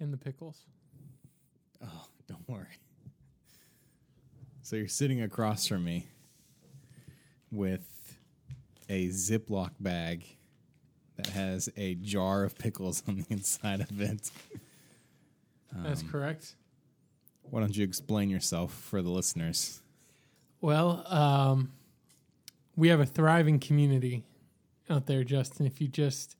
in the pickles. Oh, don't worry. So you're sitting across from me with a Ziploc bag that has a jar of pickles on the inside of it. That's Um, correct. Why don't you explain yourself for the listeners? Well, um, we have a thriving community out there, Justin. If you just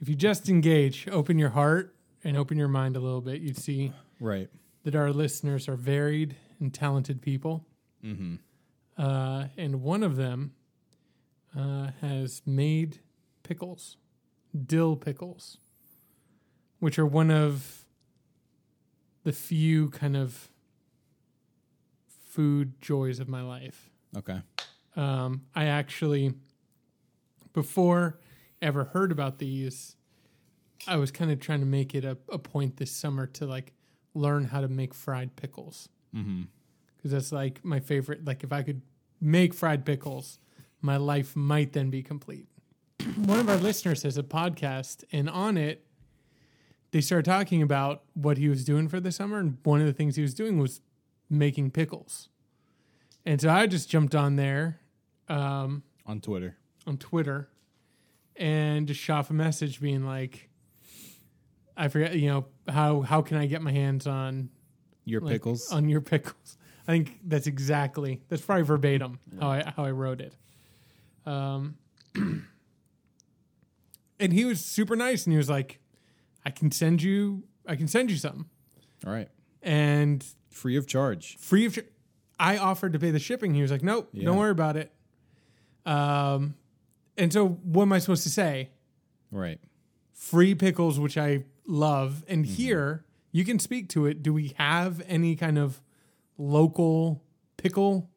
if you just engage, open your heart and open your mind a little bit, you'd see Right. that our listeners are varied and talented people. Mm-hmm. Uh, and one of them uh, has made pickles, dill pickles, which are one of the few kind of food joys of my life. Okay. Um, I actually, before ever heard about these, I was kind of trying to make it a, a point this summer to like learn how to make fried pickles Mm-hmm. because that's like my favorite. Like if I could make fried pickles, my life might then be complete. One of our listeners has a podcast, and on it, they started talking about what he was doing for the summer, and one of the things he was doing was making pickles. And so I just jumped on there um, On Twitter. on Twitter and just shot a message being like, I forget, you know, how how can I get my hands on Your like, pickles. on your pickles. I think that's exactly that's probably verbatim how I how I wrote it. Um, and he was super nice, and he was like, "I can send you, I can send you something, All right. and Free of charge. free of." Sh- I offered to pay the shipping. He was like, "Nope, Yeah. don't worry about it." Um, and so what am I supposed to say? Right. free pickles, which I love. And here you can speak to it. Do we have any kind of local pickle?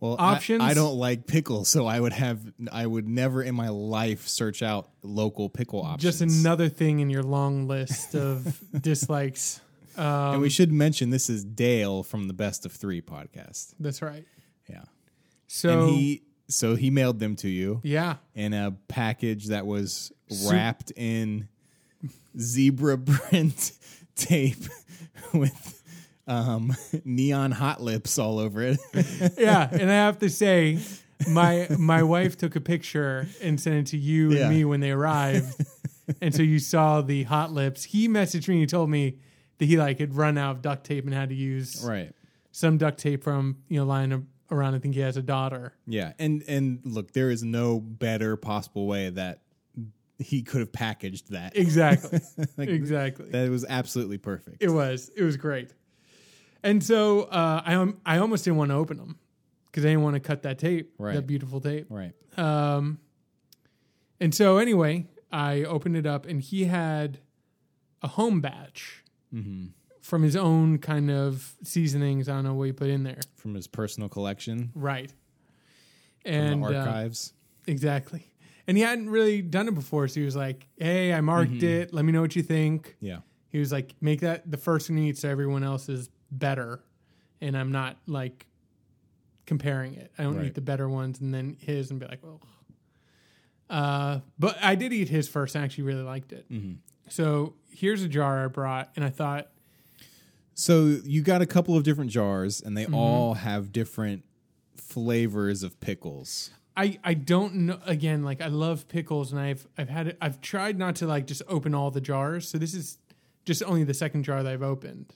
Well, I- Options? I, don't like pickles, so I would have. I would never in my life search out local pickle options. Just another thing in your long list of dislikes. Um, And we should mention this is Dale from the Best of Three podcast. that's right. Yeah. So and he so he mailed them to you yeah, in a package that was wrapped in zebra print tape with um, neon hot lips all over it. yeah, and I have to say, my my wife took a picture and sent it to you Yeah. and me when they arrived, and so you saw the hot lips. He messaged me and he told me that he like had run out of duct tape and had to use right. some duct tape from you know lying around. I think he has a daughter. Yeah. And and look, there is no better possible way that he could have packaged that. Exactly, Like, exactly. That was absolutely perfect. It was it was great. And so uh, I um, I almost didn't want to open them because I didn't want to cut that tape, Right. that beautiful tape. right. Um, and so anyway, I opened it up, and he had a home batch hmm from his own kind of seasonings. I don't know what he put in there. From his personal collection, Right. from And the uh, archives. exactly. And he hadn't really done it before, so he was like, "Hey, I marked Mm-hmm. it. Let me know what you think." yeah. He was like, "Make that the first one you eat, so everyone else is better." And I'm not like comparing it. I don't Right. eat the better ones and then his and be like, "Oh." Uh, but I did eat his first. and actually really liked it. Mm-hmm. So here's a jar I brought, and I thought, So you got a couple of different jars, and Mm-hmm. they all have different flavors of pickles. I I don't know. Again, like I love pickles, and I've I've had it. I've tried not to like just open all the jars. So this is just only the second jar that I've opened.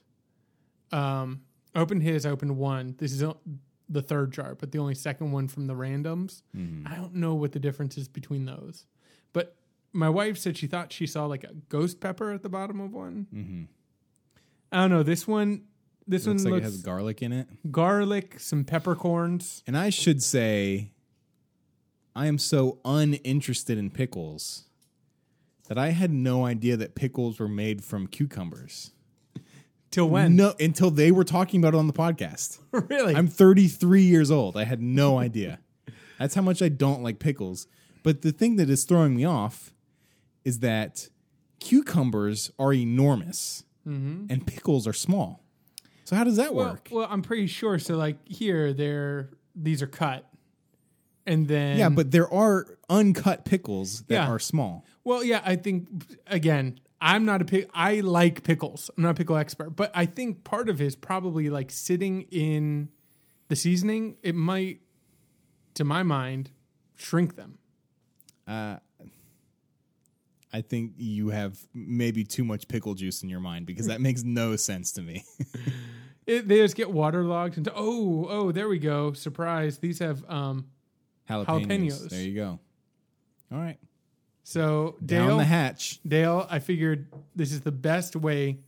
Um, opened his. I opened one. This is the third jar, but the only second one from the randoms. I don't know what the difference is between those, but my wife said she thought she saw like a ghost pepper at the bottom of one. Mm-hmm. I don't know. This one, this Looks one like looks it has garlic in it. garlic, some peppercorns. And I should say, I am so uninterested in pickles that I had no idea that pickles were made from cucumbers. Till when? No, until they were talking about it on the podcast. really? I'm 33 years old. I had no idea. That's how much I don't like pickles. But the thing that is throwing me off is that cucumbers are enormous and pickles are small. So how does that Mm-hmm. well, work? well, I'm pretty sure. So like here, they're these are cut, and then yeah, but there are uncut pickles that Yeah. are small. well, yeah, I think again, I'm not a pick. I like pickles. I'm not a pickle expert, but I think part of it is probably like sitting in the seasoning. It might, to my mind, shrink them. Uh, I think you have maybe too much pickle juice in your mind because that makes no sense to me. It, they just get waterlogged into. Oh, oh, there we go. Surprise! These have um. Jalapenos. Jalapenos. There you go. All right. So Down the hatch. Dale, I figured this is the best way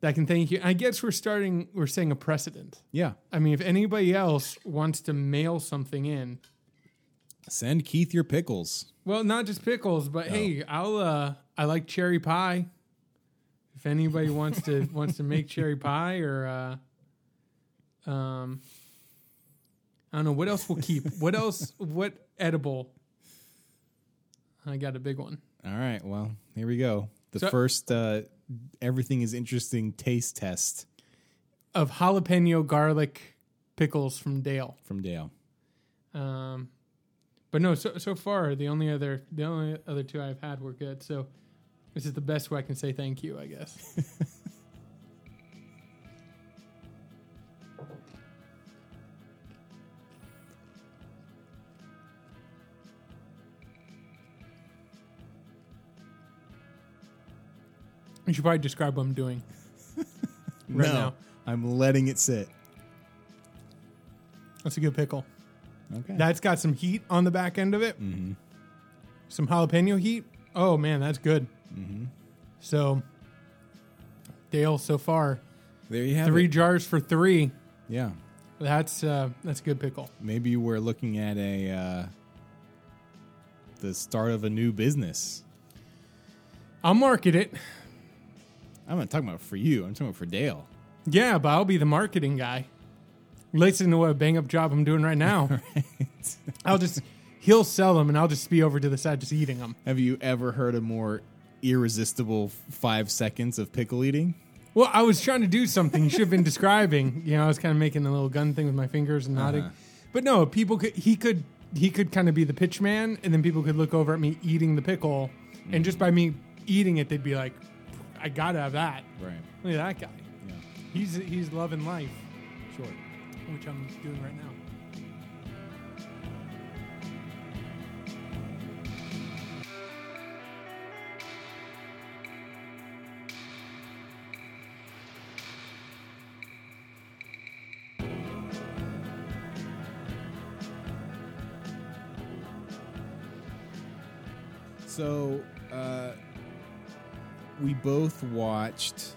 that I can thank you. I guess we're starting. We're setting a precedent. Yeah. I mean, if anybody else wants to mail something in, Send Keith your pickles. well, not just pickles, but hey, I'll. uh I like cherry pie. If anybody wants to wants to make cherry pie or, uh um, I don't know what else we'll keep. What else? What edible? I got a big one. All right. Well, here we go. The So- first uh, everything is interesting taste test of jalapeno garlic pickles from Dale. from Dale. Um, but no, so so far the only other the only other two I've had were good. So this is the best way I can say thank you, I guess. You should probably describe what I'm doing right no, now. I'm letting it sit. That's a good pickle. Okay. That's got some heat on the back end of it. mm-hmm. Some jalapeno heat. Oh man, that's good. Mm-hmm. So, Dale, so far There you have three it. jars for three. Yeah. That's uh, that's a good pickle. Maybe we're looking at a uh, the start of a new business. I'll market it. I'm not talking about for you. I'm talking about for Dale. Yeah, but I'll be the marketing guy. Listen to what a bang up job I'm doing right now. I'll just he'll sell them, and I'll just be over to the side just eating them. Have you ever heard a more irresistible five seconds of pickle eating? Well, I was trying to do something you should have been describing. You know, I was kind of making a little gun thing with my fingers and nodding. Uh-huh. But no, people could he could he could kind of be the pitch man, and then people could look over at me eating the pickle, and just by me eating it, they'd be like, "I gotta have that." Right. Look at that guy. Yeah. He's he's loving life, Sure. which I'm doing right now. So, we both watched.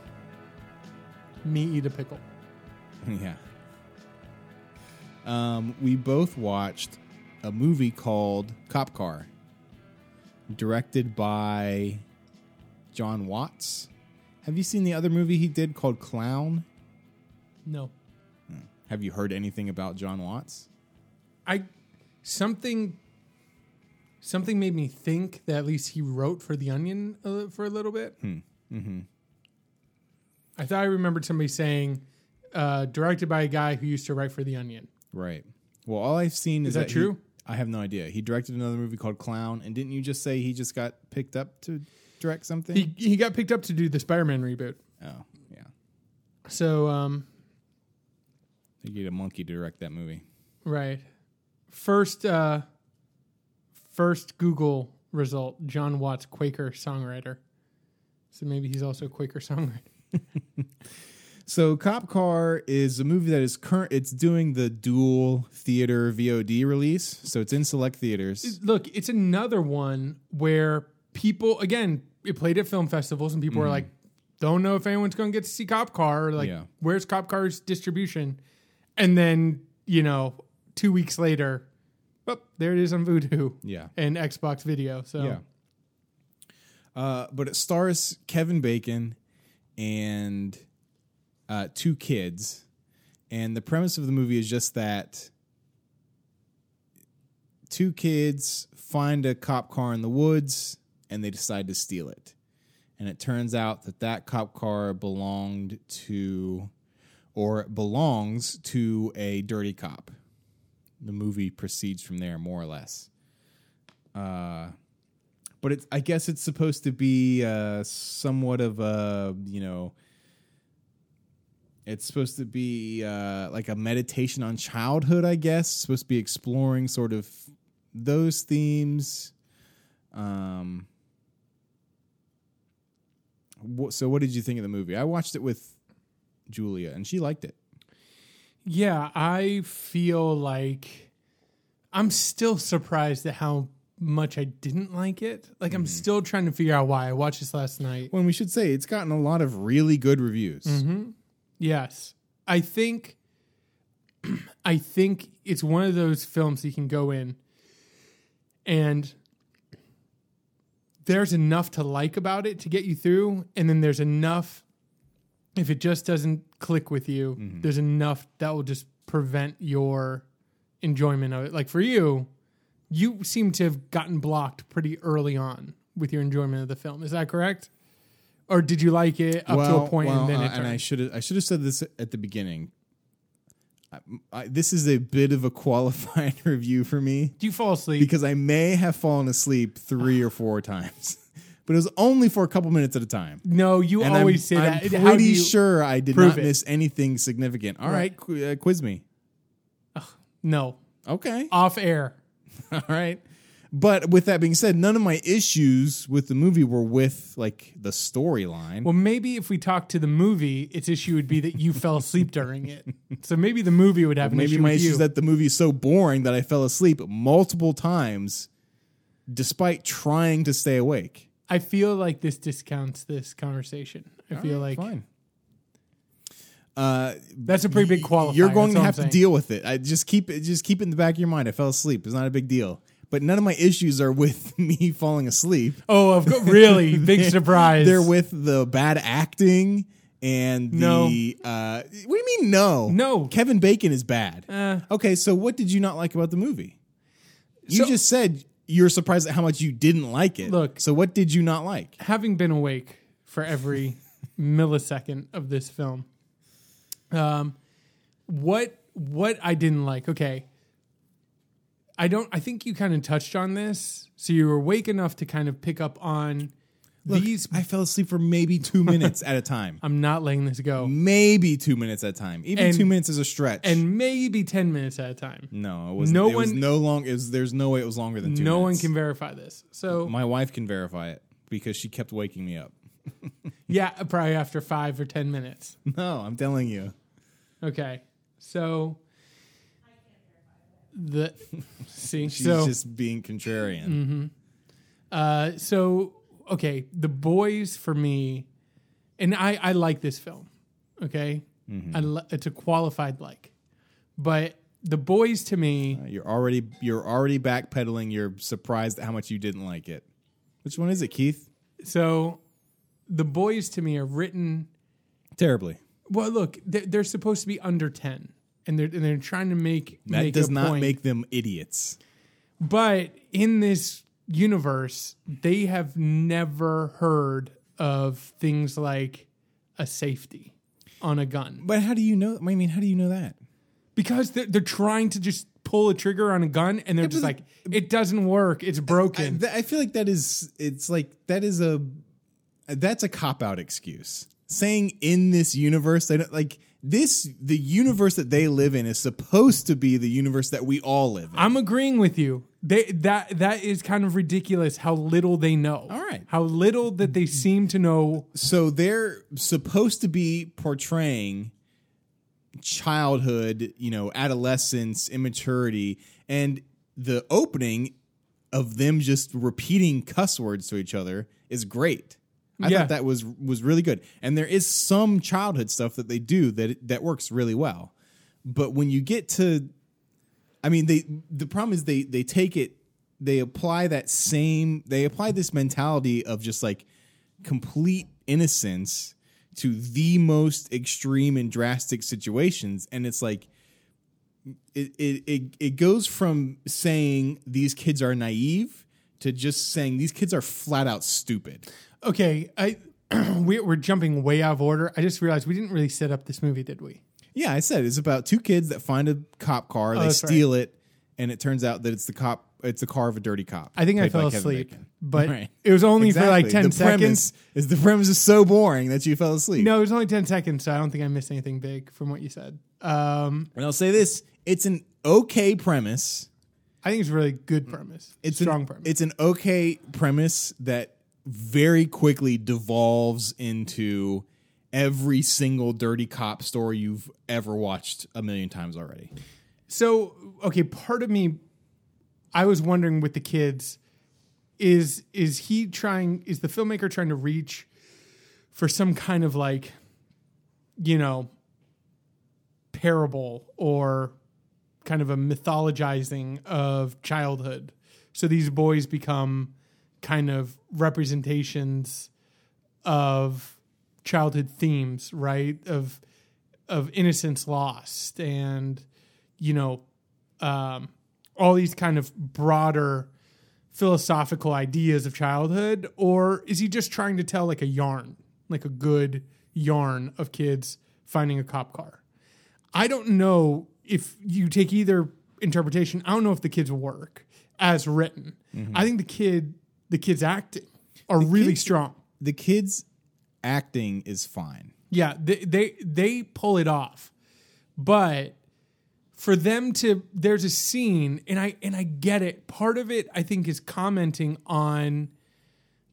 Me eat a pickle. Yeah. Um, we both watched a movie called Cop Car, directed by Jon Watts. Have you seen the other movie he did called Clown? No, Have you heard anything about Jon Watts? I something something made me think that at least he wrote for the Onion uh, for a little bit. Mm-hmm. I thought I remembered somebody saying uh, directed by a guy who used to write for the Onion. Right. Well, all I've seen is, Is that he- true? I have no idea. He directed another movie called Clown, and didn't you just say he just got picked up to direct something? He he got picked up to do the Spider-Man reboot. oh, yeah. So um, They get a monkey to direct that movie. right, first uh, first Google result: John Watts, Quaker songwriter. So maybe he's also a Quaker songwriter. So Cop Car is a movie that is current. It's doing the dual theater VOD release, so it's in select theaters. look, it's another one where people again it played at film festivals and people are mm-hmm. like, don't know if anyone's going to get to see Cop Car. Or like, Yeah. where's Cop Car's distribution? And then you know, two weeks later, oh, there it is on Vudu Yeah, and Xbox Video. So yeah. Uh, but it stars Kevin Bacon and uh, two kids, and the premise of the movie is just that two kids find a cop car in the woods and they decide to steal it. And it turns out that that cop car belonged to, or belongs to a dirty cop. The movie proceeds from there, more or less. Uh, but it's I guess it's supposed to be uh, somewhat of a you know. It's supposed to be uh, like a meditation on childhood, I guess. It's supposed to be exploring sort of those themes. Um, so, what did you think of the movie? I watched it with Julia, and she liked it. Yeah, I feel like I'm still surprised at how much I didn't like it. Like I'm mm. still trying to figure out why. I watched this last night. When we should say it's gotten a lot of really good reviews. Mm-hmm. Yes. I think I think it's one of those films you can go in and there's enough to like about it to get you through and then there's enough if it just doesn't click with you, there's enough that will just prevent your enjoyment of it. Like for you, you seem to have gotten blocked pretty early on with your enjoyment of the film. Is that correct? Or did you like it up to a point well, and then uh, it and I should have I should have said this at the beginning. I, I, this is a bit of a qualified review for me Do you fall asleep? because I may have fallen asleep three or four times, but it was only for a couple minutes at a time. no, you And always I'm, say I'm that. How pretty do you, sure I did not it? miss anything significant. All right, qu- uh, quiz me. No, Okay, off air. all right. But with that being said, none of my issues with the movie were with like the storyline. Well, maybe if we talk to the movie, its issue would be that you fell asleep during it. So maybe the movie would have an Maybe issue my issue you. is that the movie is so boring that I fell asleep multiple times, despite trying to stay awake. I feel like this discounts this conversation. I feel like fine. Uh, that's a pretty big qualifier. you're going to have to deal with it. I just keep it. Just keep it in the back of your mind. I fell asleep. It's not a big deal. But none of my issues are with me falling asleep. Oh, of course, really big surprise. They're with the bad acting and the. No. Uh, what do you mean no? No. Kevin Bacon is bad. Uh, Okay, so what did you not like about the movie? You So- just said you're surprised at how much you didn't like it. Look. so what did you not like? having been awake for every millisecond of this film, um, what what I didn't like. Okay, I don't. I think you kind of touched on this, so you were awake enough to kind of pick up on these. I fell asleep for maybe two minutes at a time. I'm not letting this go, Maybe two minutes at a time. Even And- two minutes is a stretch. and maybe ten minutes at a time. no, it was No it was one- no long. It was, there's no way it was longer than two. No one minutes. can verify this. So My wife can verify it because she kept waking me up. yeah, probably after five or ten minutes. No, I'm telling you. Okay, so the see She's so just being contrarian. Uh, so okay, the boys for me, and I I like this film. Okay, mm-hmm. I li- it's a qualified like, but the boys to me, uh, You're already you're already backpedaling. You're surprised at how much you didn't like it. Which one is it, Keith? so the boys to me are written. Terribly. Well, look, they're, they're supposed to be under ten, and they're and they're trying to make That make does not point. make them idiots. But in this universe, they have never heard of things like a safety on a gun. But how do you know? I mean, how do you know that? because they're, they're trying to just pull a trigger on a gun and they're just like it doesn't work it's I, broken th- I feel like that is it's like that is a that's a cop out excuse. Saying in this universe they don't like this the universe that they live in is supposed to be the universe that we all live in. i'm agreeing with you they that that is kind of ridiculous how little they know All right. how little that they seem to know so they're supposed to be portraying childhood, you know, adolescence, immaturity, and the opening of them just repeating cuss words to each other is great. I Yeah. thought that was was really good. And there is some childhood stuff that they do that that works really well. But when you get to I mean they the problem is they they take it they apply that same they apply this mentality of just like complete innocence to the most extreme and drastic situations and it's like it it it, it goes from saying these kids are naive to just saying these kids are flat out stupid. Okay i we, we're jumping way out of order i just realized we didn't really set up this movie did we Yeah, I said it's about two kids that find a cop car, they Oh, that's right. steal it, and it turns out that it's the cop it's the car of a dirty cop. I think I played by fell Kevin asleep, Bacon. but Right. it was only for like ten the seconds. Premise is the premise is so boring that you fell asleep. No, it was only ten seconds, so I don't think I missed anything big from what you said. Um, And I'll say this: it's an okay premise. I think it's a really good premise. It's a strong an, premise. It's an okay premise that very quickly devolves into every single dirty cop story you've ever watched a million times already. So, okay, part of me, I was wondering with the kids, is is he trying? Is the filmmaker trying to reach for some kind of like, you know, parable or kind of a mythologizing of childhood? So these boys become kind of representations of childhood themes, right? Of of innocence lost and you know um, all these kind of broader philosophical ideas of childhood or is he just trying to tell like a yarn like a good yarn of kids finding a cop car? I don't know if you take either interpretation. I don't know if the kids work as written. I think the kid the kids acting are really kids- strong The kids' acting is fine. yeah, they they they pull it off. But for them to there's a scene and I and I get it. Part of it I think is commenting on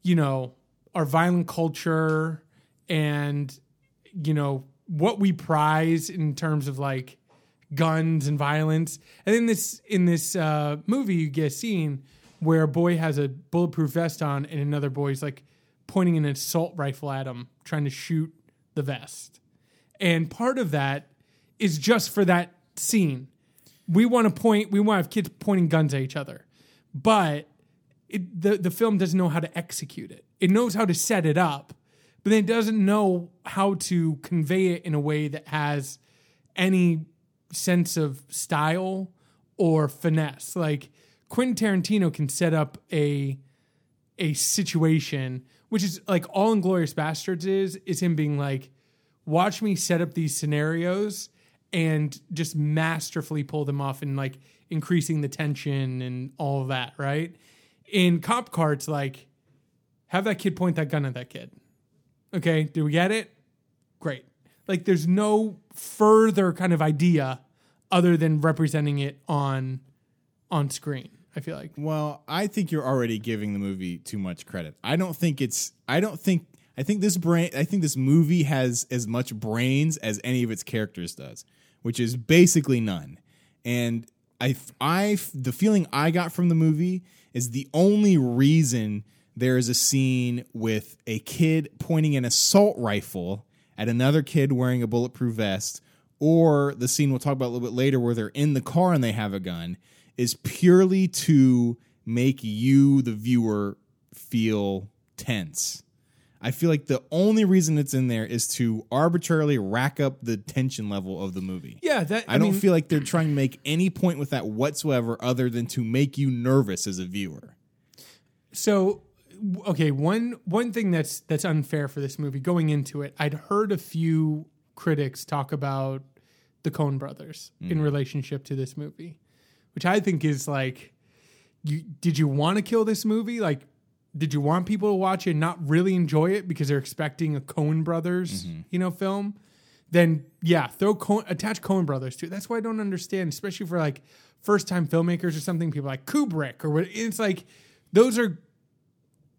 you know, our violent culture and you know, what we prize in terms of like guns and violence. And in this in this uh, movie, you get a scene where a boy has a bulletproof vest on, and another boy's like pointing an assault rifle at him, trying to shoot the vest. And part of that is just for that scene. We want to point. We want to have kids pointing guns at each other, but it, the the film doesn't know how to execute it. It knows how to set it up, but then it doesn't know how to convey it in a way that has any sense of style or finesse. Like Quentin Tarantino can set up a a situation, which is like all Inglourious Basterds is, is him being like, watch me set up these scenarios and just masterfully pull them off and like increasing the tension and all that, right? In Cop Car, like, have that kid point that gun at that kid. Okay, do we get it? Great. Like there's no further kind of idea other than representing it on on screen. I feel like. Well, I think you're already giving the movie too much credit. I don't think it's. I don't think. I think this brain. I think this movie has as much brains as any of its characters does, which is basically none. And I, I, the feeling I got from the movie is the only reason there is a scene with a kid pointing an assault rifle at another kid wearing a bulletproof vest, or the scene we'll talk about a little bit later where they're in the car and they have a gun, is purely to make you, the viewer, feel tense. I feel like the only reason it's in there is to arbitrarily rack up the tension level of the movie. Yeah, that I, don't feel like they're trying to make any point with that whatsoever other than to make you nervous as a viewer. So, okay, one one thing that's that's unfair for this movie going into it, I'd heard a few critics talk about the Coen brothers in mm. relationship to this movie, which I think is like, you did you want to kill this movie? Like, did you want people to watch it and not really enjoy it because they're expecting a Coen brothers, mm-hmm. you know, film? Then yeah, throw Coen, attach Coen brothers to it. That's why I don't understand, especially for like first time filmmakers or something. People like Kubrick or what? It's like those are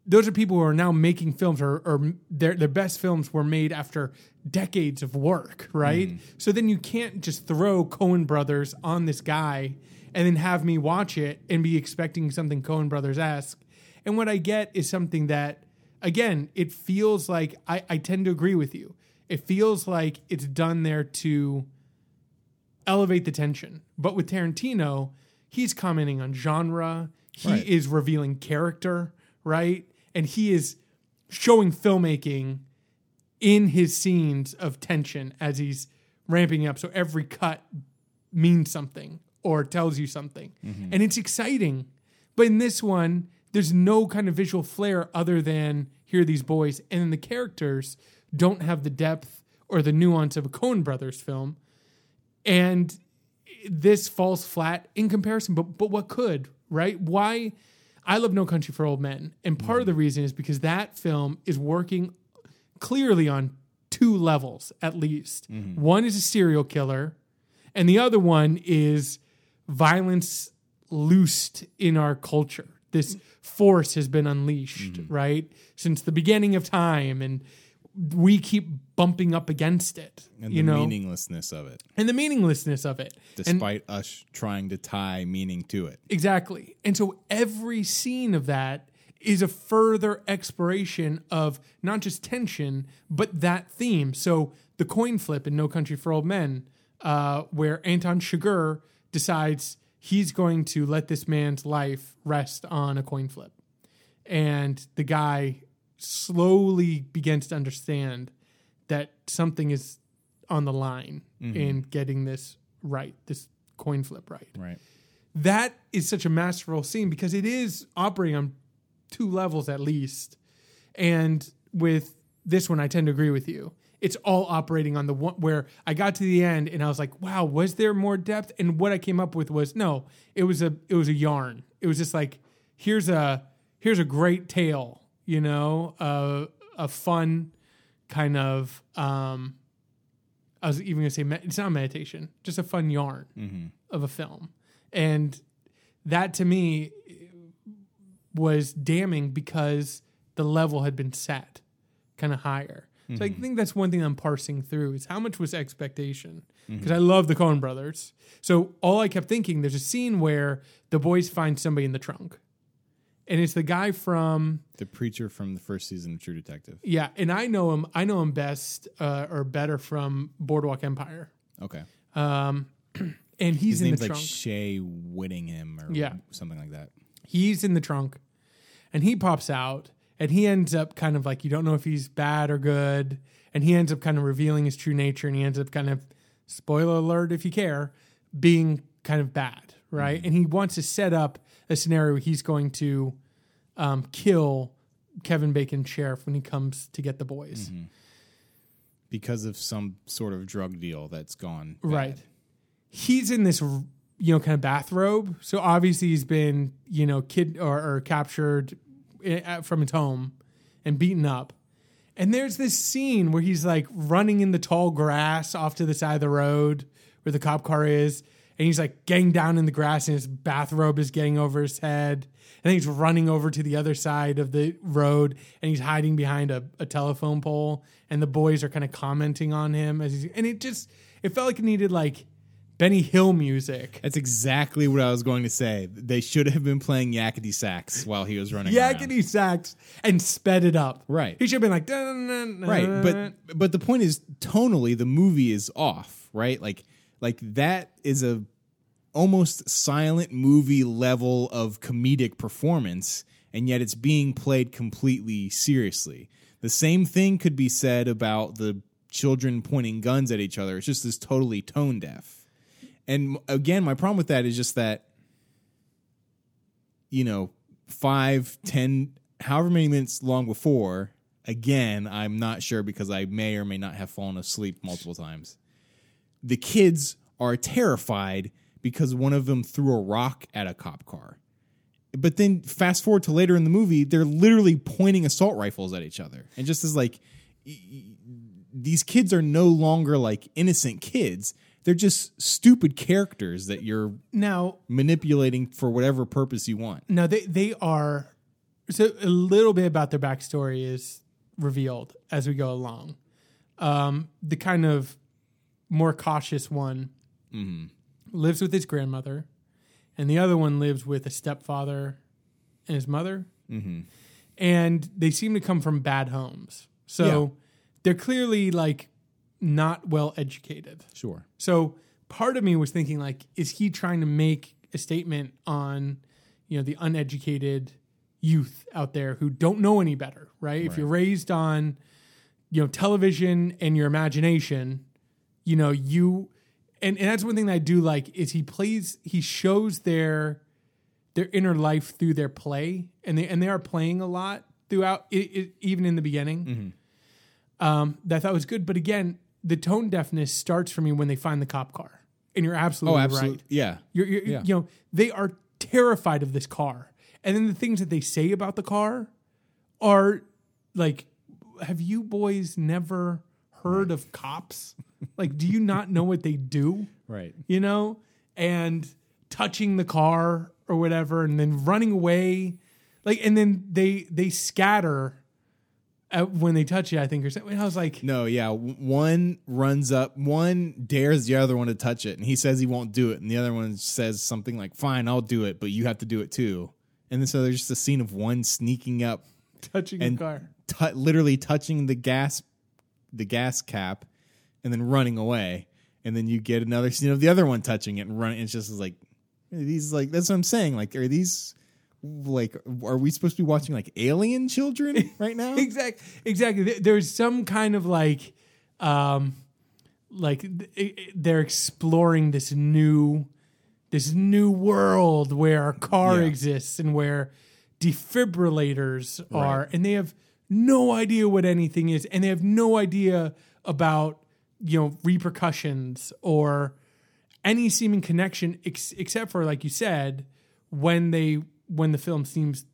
those are people who are now making films or, or their their best films were made after decades of work, right? Mm. So then you can't just throw Coen Brothers on this guy and then have me watch it and be expecting something Coen Brothers esque. And what I get is something that, again, it feels like I, I tend to agree with you. It feels like it's done there to elevate the tension. But with Tarantino, he's commenting on genre. He Right. is revealing character, right? And he is showing filmmaking in his scenes of tension as he's ramping up. So every cut means something or tells you something. Mm-hmm. And it's exciting. But in this one, there's no kind of visual flair other than here are these boys. And then the characters don't have the depth or the nuance of a Coen Brothers film. And this falls flat in comparison. But but what could right? Why? I love No Country for Old Men, and part of the mm-hmm. reason is because that film is working clearly on two levels at least. Mm-hmm. One is a serial killer, and the other one is violence loosed in our culture. This force has been unleashed, right? Since the beginning of time, and we keep bumping up against it. And you the know, meaninglessness of it, and the meaninglessness of it. And despite us trying to tie meaning to it. Exactly. And so every scene of that is a further exploration of not just tension, but that theme. So the coin flip in No Country for Old Men, uh, where Anton Chigurh decides he's going to let this man's life rest on a coin flip. And the guy slowly begins to understand that something is on the line mm-hmm. in getting this right, this coin flip right Right. that is such a masterful scene because it is operating on two levels at least. And with this one, I tend to agree with you. It's all operating on the one where I got to the end and I was like, wow, was there more depth? And what I came up with was no, it was a it was a yarn. It was just like, here's a here's a great tale, you know, uh, a fun kind of um I was even gonna say me- it's not meditation, just a fun yarn of a film, and that to me was damning because the level had been set kind of higher. So I think that's one thing I'm parsing through is how much was expectation because I love the Coen Brothers. So all I kept thinking, there's a scene where the boys find somebody in the trunk, and it's the guy from The preacher from the first season of True Detective. yeah, and I know him. I know him best uh, or better from Boardwalk Empire. Okay. Um, and he's His in name's the like trunk. Shay Whittingham or Yeah. something like that. he's in the trunk, and he pops out, and he ends up kind of like you don't know if he's bad or good, and he ends up kind of revealing his true nature, and he ends up kind of spoiler alert if you care, being kind of bad, right? And he wants to set up a scenario where he's going to um, kill Kevin Bacon sheriff when he comes to get the boys. Because of some sort of drug deal that's gone. bad. Right. He's in this, you know, kind of bathrobe. So obviously he's been, you know, kid or, or captured from his home and beaten up. And there's this scene where he's like running in the tall grass off to the side of the road where the cop car is. And he's like getting down in the grass and his bathrobe is getting over his head. And then he's running over to the other side of the road and he's hiding behind a, a telephone pole. And the boys are kind of commenting on him as he's, and it just, it felt like it needed like Benny Hill music. That's exactly what I was going to say. They should have been playing yakety sax while he was running around. Yakety sax and sped it up. Right. He should have been like, dun, dun, dun, right but but the point is tonally the movie is off right like like that is a almost silent movie level of comedic performance and yet it's being played completely seriously the same thing could be said about the children pointing guns at each other it's just this totally tone deaf and again my problem with that is just that you know, five, ten, however many minutes long before, again, I'm not sure because I may or may not have fallen asleep multiple times. The kids are terrified because one of them threw a rock at a cop car. But then fast forward to later in the movie, they're literally pointing assault rifles at each other. And just as like these kids are no longer like innocent kids. They're just stupid characters that you're now, manipulating for whatever purpose you want. no, they they are. So a little bit about their backstory is revealed as we go along. Um, the kind of more cautious one lives with his grandmother, and the other one lives with a stepfather and his mother. Mm-hmm. And they seem to come from bad homes, so Yeah. they're clearly like not well educated. Sure. So part of me was thinking like, is he trying to make a statement on, you know, the uneducated youth out there who don't know any better, right? If you're raised on, you know, television and your imagination, you know, you and, and that's one thing that I do like is he plays he shows their their inner life through their play and they and they are playing a lot throughout it, it, even in the beginning um, that I thought was good. But again, the tone deafness starts for me when they find the cop car. and you're absolutely, Oh, absolutely. right. Yeah. You're, you're Yeah. you know they are terrified of this car, and then the things that they say about the car are like, have you boys never heard of cops? like, do you not know what they do? Right. you know, and touching the car or whatever, and then running away, like, and then they they scatter at, when they touch you. I think or something. I was like, No, yeah. One runs up, one dares the other one to touch it, and he says he won't do it, and the other one says something like, "Fine, I'll do it, but you have to do it too." And then so there's just a scene of one sneaking up, touching and the car. tu- literally touching the gas, the gas cap, and then running away. And then you get another scene of the other one touching it and running. It's just like these like that's what I'm saying. Like, are these like are we supposed to be watching like alien children right now? exactly exactly there's some kind of like um like th- it- it- they're exploring this new this new world where a car Yeah. exists and where defibrillators are and they have no idea what anything is and they have no idea about you know repercussions or any seeming connection ex- except for like you said when they when the film seems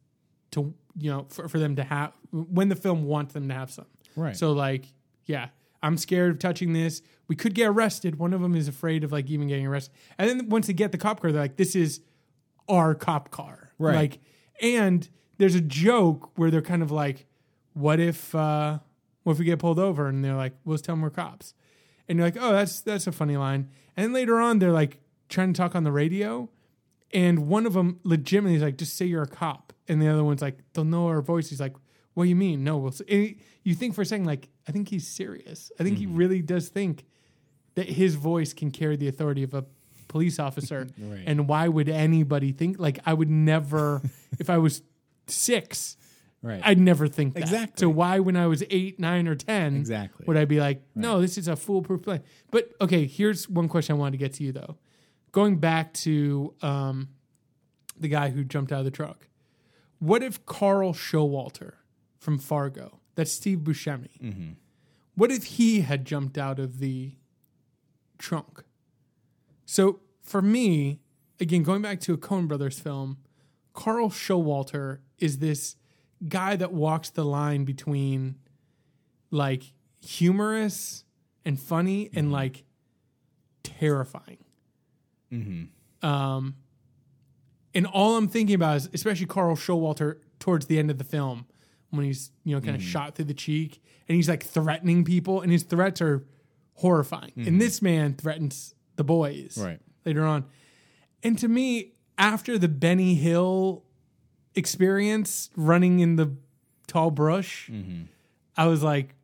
to you know for, for them to have when the film wants them to have some. Right. so like yeah i'm scared of touching this. We could get arrested. One of them is afraid of like even getting arrested. And then once they get the cop car they're like this is our cop car. Right. like and there's a joke where they're kind of like what if uh what if we get pulled over? And they're like we'll just tell them we're cops. And you're like oh that's that's a funny line. And then later on they're like trying to talk on the radio and one of them legitimately is like, just say you're a cop. And the other one's like, they'll know our voice. He's like, what do you mean? No, we'll. s-" and he- you think for a second, like, I think he's serious. I think he mm-hmm. really does think that his voice can carry the authority of a police officer. Right. And why would anybody think, like, I would never, if I was six, right. I'd never think that. Exactly. So why, when I was eight, nine, or ten, Exactly. would I be like, no, this is a foolproof plan? But okay, here's one question I wanted to get to you though. Going back to um, the guy who jumped out of the truck, what if Carl Showalter from Fargo, that's Steve Buscemi, what if he had jumped out of the trunk? So for me, again, going back to a Coen Brothers film, Carl Showalter is this guy that walks the line between like humorous and funny and like terrifying. Um, and all I'm thinking about is especially Carl Showalter towards the end of the film when he's you know kind of mm-hmm. shot through the cheek and he's like threatening people and his threats are horrifying. And mm-hmm. this man threatens the boys Right. later on. And to me, after the Benny Hill experience running in the tall brush, mm-hmm. I was like,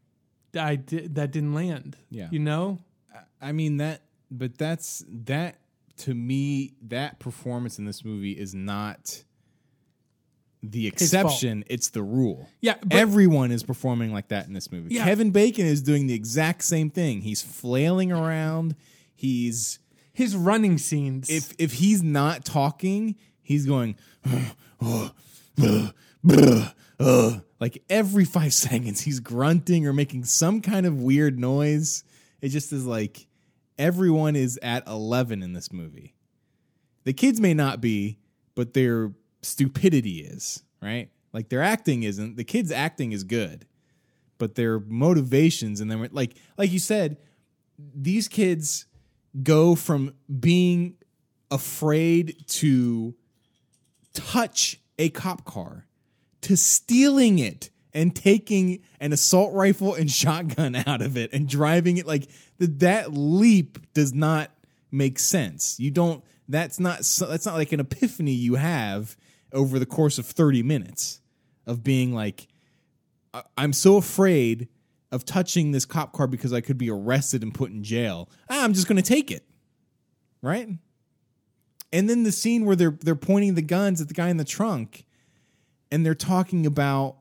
I did, that didn't land. Yeah. You know? I mean that, but that's that to me. That performance in this movie is not the exception; it's the rule. Yeah. Everyone is performing like that in this movie. Yeah. Kevin Bacon is doing the exact same thing. He's flailing around. He's his running scenes. if if he's not talking, he's going like every five seconds he's grunting or making some kind of weird noise. It just is like everyone is at eleven in this movie. The kids may not be, but their stupidity is, right? Like their acting isn't. The kids' acting is good, but their motivations and then like like you said, these kids go from being afraid to touch a cop car to stealing it and taking an assault rifle and shotgun out of it and driving it like th- that leap does not make sense. You don't that's not that's not like an epiphany you have over the course of 30 minutes of being like I'm so afraid of touching this cop car because I could be arrested and put in jail. Ah, I'm just going to take it. Right? And then the scene where they're they're pointing the guns at the guy in the trunk and they're talking about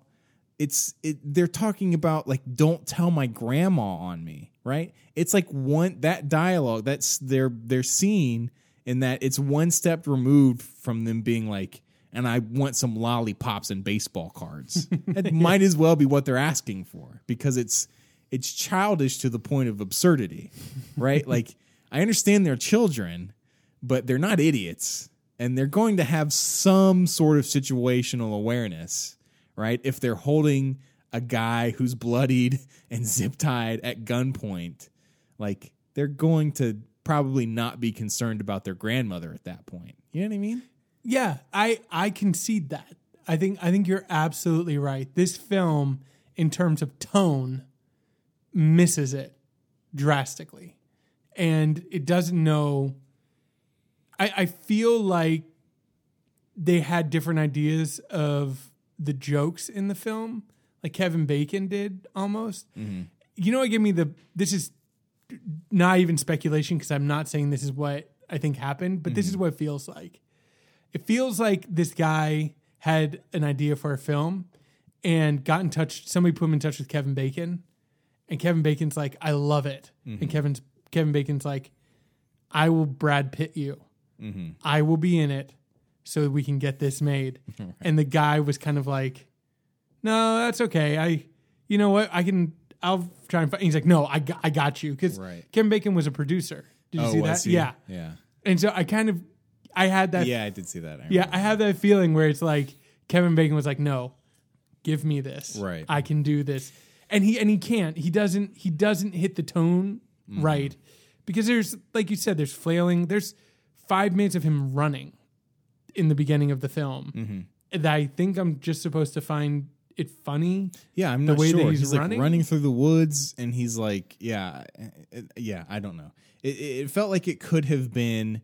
it's it, they're talking about like don't tell my grandma on me, right? It's like one that dialogue that's their their scene in that it's one step removed from them being like and I want some lollipops and baseball cards. it might as well be what they're asking for because it's it's childish to the point of absurdity, right? like I understand they're children, but they're not idiots. And they're going to have some sort of situational awareness, right? If they're holding a guy who's bloodied and zip tied at gunpoint, like they're going to probably not be concerned about their grandmother at that point. You know what I mean? Yeah, I I concede that. I think I think you're absolutely right. This film, in terms of tone, misses it drastically, and it doesn't know. I I feel like they had different ideas of the jokes in the film, like Kevin Bacon did almost. Mm-hmm. You know, what gave me the this is not even speculation because I'm not saying this is what I think happened, but this is mm-hmm. what it feels like. It feels like this guy had an idea for a film and got in touch. Somebody put him in touch with Kevin Bacon, and Kevin Bacon's like, "I love it," mm-hmm. and Kevin's Kevin Bacon's like, "I will Brad Pitt you. I will be in it, so we can get this made." And the guy was kind of like, "No, that's okay. I, you know what? I can. I'll try and." Find. He's like, "No, I got, I got you," because Right. Kevin Bacon was a producer. Did you oh, see that? he? Yeah. Yeah. And so I kind of, I had that Yeah, I did see that. I yeah. I have that feeling where it's like Kevin Bacon was like, "No, give me this. Right. I can do this." And he and he can't. He doesn't. He doesn't hit the tone Mm-hmm. right because there's like you said, there's flailing. There's five minutes of him running in the beginning of the film Mm-hmm. that I think I'm just supposed to find it funny. Yeah, I'm the not way that sure. he's like running? running through the woods, and he's like, yeah, uh, uh, yeah. I don't know. It, it it felt like it could have been.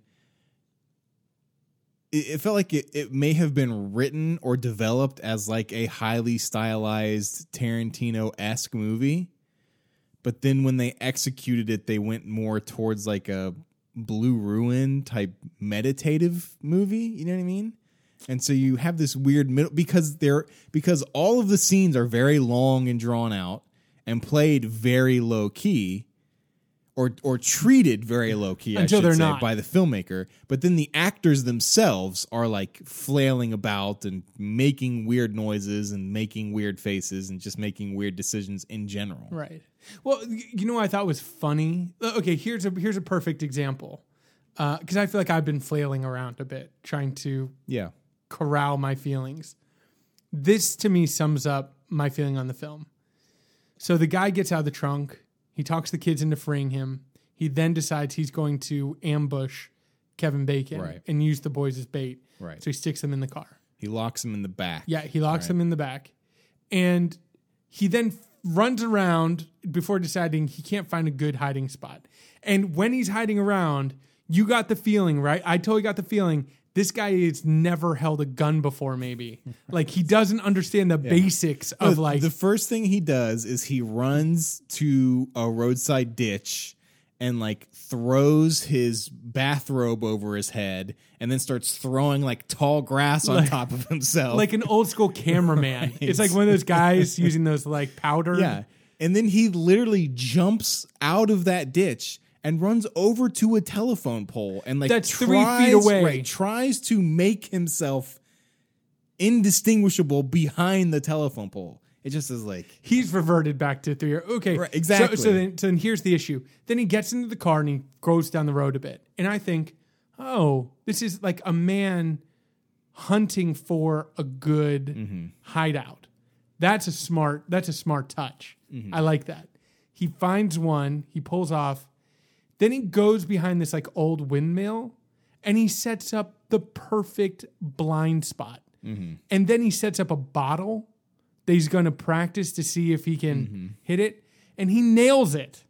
It, it felt like it, it may have been written or developed as like a highly stylized Tarantino esque movie, but then when they executed it, they went more towards like a Blue Ruin type meditative movie. You know what I mean? And so you have this weird middle because they're because all of the scenes are very long and drawn out and played very low key or or treated very low key I Until should they're say, not. by the filmmaker but then the actors themselves are like flailing about and making weird noises and making weird faces and just making weird decisions in general Right. Well, you know what I thought was funny? Uh, Okay, here's a here's a perfect example. Because I feel like I've been flailing around a bit, trying to yeah corral my feelings. This to me sums up my feeling on the film. So the guy gets out of the trunk. He talks the kids into freeing him. He then decides he's going to ambush Kevin Bacon Right. and use the boys as bait. Right. So he sticks them in the car. he locks him in the back Yeah, he locks them in the back. And he then f- runs around before deciding he can't find a good hiding spot. And when he's hiding around, you got the feeling, right? I totally got the feeling this guy has never held a gun before, maybe. like he doesn't understand the basics of No, like the first thing he does is he runs to a roadside ditch and like throws his bathrobe over his head and then starts throwing like tall grass on Like- top of himself. like an old school cameraman. It's like one of those guys using those like powder. yeah. And then he literally jumps out of that ditch and runs over to a telephone pole and like That's three tries, feet away. right, tries to make himself indistinguishable behind the telephone pole. It just is like He's reverted back to three. Okay, Right, so- exactly. So, then, so then here's the issue. Then he gets into the car and he goes down the road a bit, and I think, oh, this is like a man hunting for a good Mm-hmm. hideout. That's a smart. That's a smart touch. Mm-hmm. I like that. He finds one. He pulls off. Then he goes behind this like old windmill, and he sets up the perfect blind spot. Mm-hmm. And then he sets up a bottle that he's going to practice to see if he can Mm-hmm. hit it, and he nails it.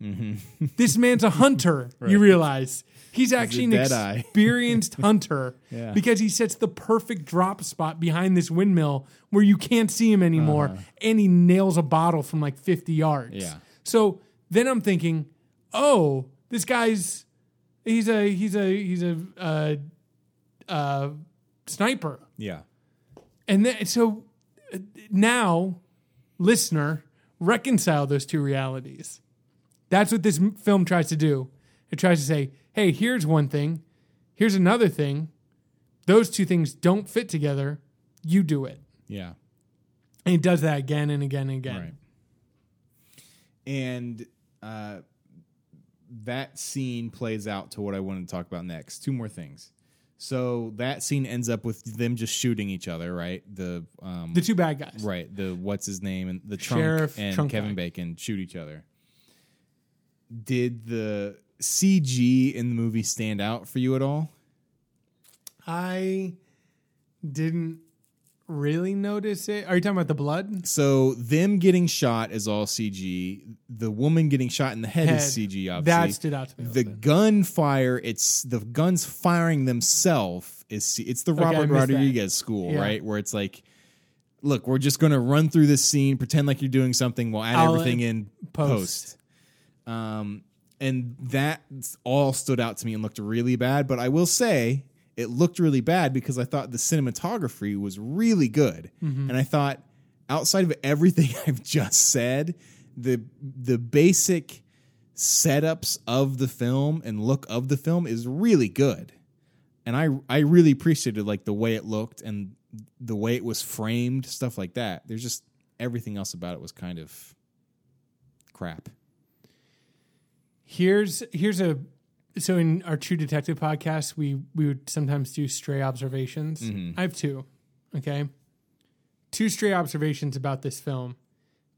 this man's a hunter. You realize he's actually an experienced hunter Yeah. because he sets the perfect drop spot behind this windmill where you can't see him anymore, and he nails a bottle from like fifty yards. Uh-huh. Yeah. So then I'm thinking, oh, this guy's he's a he's a he's a uh, uh, sniper. yeah. And then, so uh, now, listener, reconcile those two realities. That's what this m- film tries to do. It tries to say, hey, here's one thing, here's another thing. Those two things don't fit together. You do it. Yeah. And it does that again and again and again. Right. And uh, that scene plays out to what I wanted to talk about next. Two more things. So that scene ends up with them just shooting each other, right? The um, The two bad guys. right, the what's his name and the trunk Sheriff and Trunk Kevin guy. Bacon shoot each other. Did the CG in the movie stand out for you at all? I didn't really notice it. Are you talking about the blood? So them getting shot is all CG. The woman getting shot in the head, is CG. Obviously, That stood out to me. the gunfire it's the guns firing themselves is it's the Okay, robert that. rodriguez school Yeah. right where it's like look we're just going to run through this scene pretend like you're doing something we'll add I'll, everything uh, in post. post, um and that all stood out to me and looked really bad but i will say it looked really bad because i thought the cinematography was really good Mm-hmm. and i thought outside of everything i've just said the the basic setups of the film and look of the film is really good. And I I really appreciated like the way it looked and the way it was framed, stuff like that. There's just everything else about it was kind of crap. Here's here's a so in our True Detective podcast, we we would sometimes do stray observations. Mm-hmm. I have two. Okay, two stray observations about this film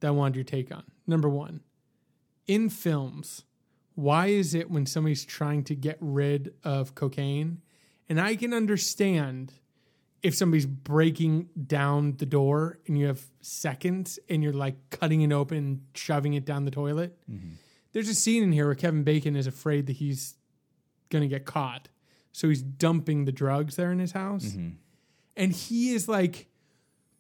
that I wanted your take on. Number one, in films, why is it when somebody's trying to get rid of cocaine, and I can understand if somebody's breaking down the door and you have seconds and you're like cutting it open, shoving it down the toilet. Mm-hmm. There's a scene in here where Kevin Bacon is afraid that he's going to get caught. So he's dumping the drugs there in his house. Mm-hmm. And he is like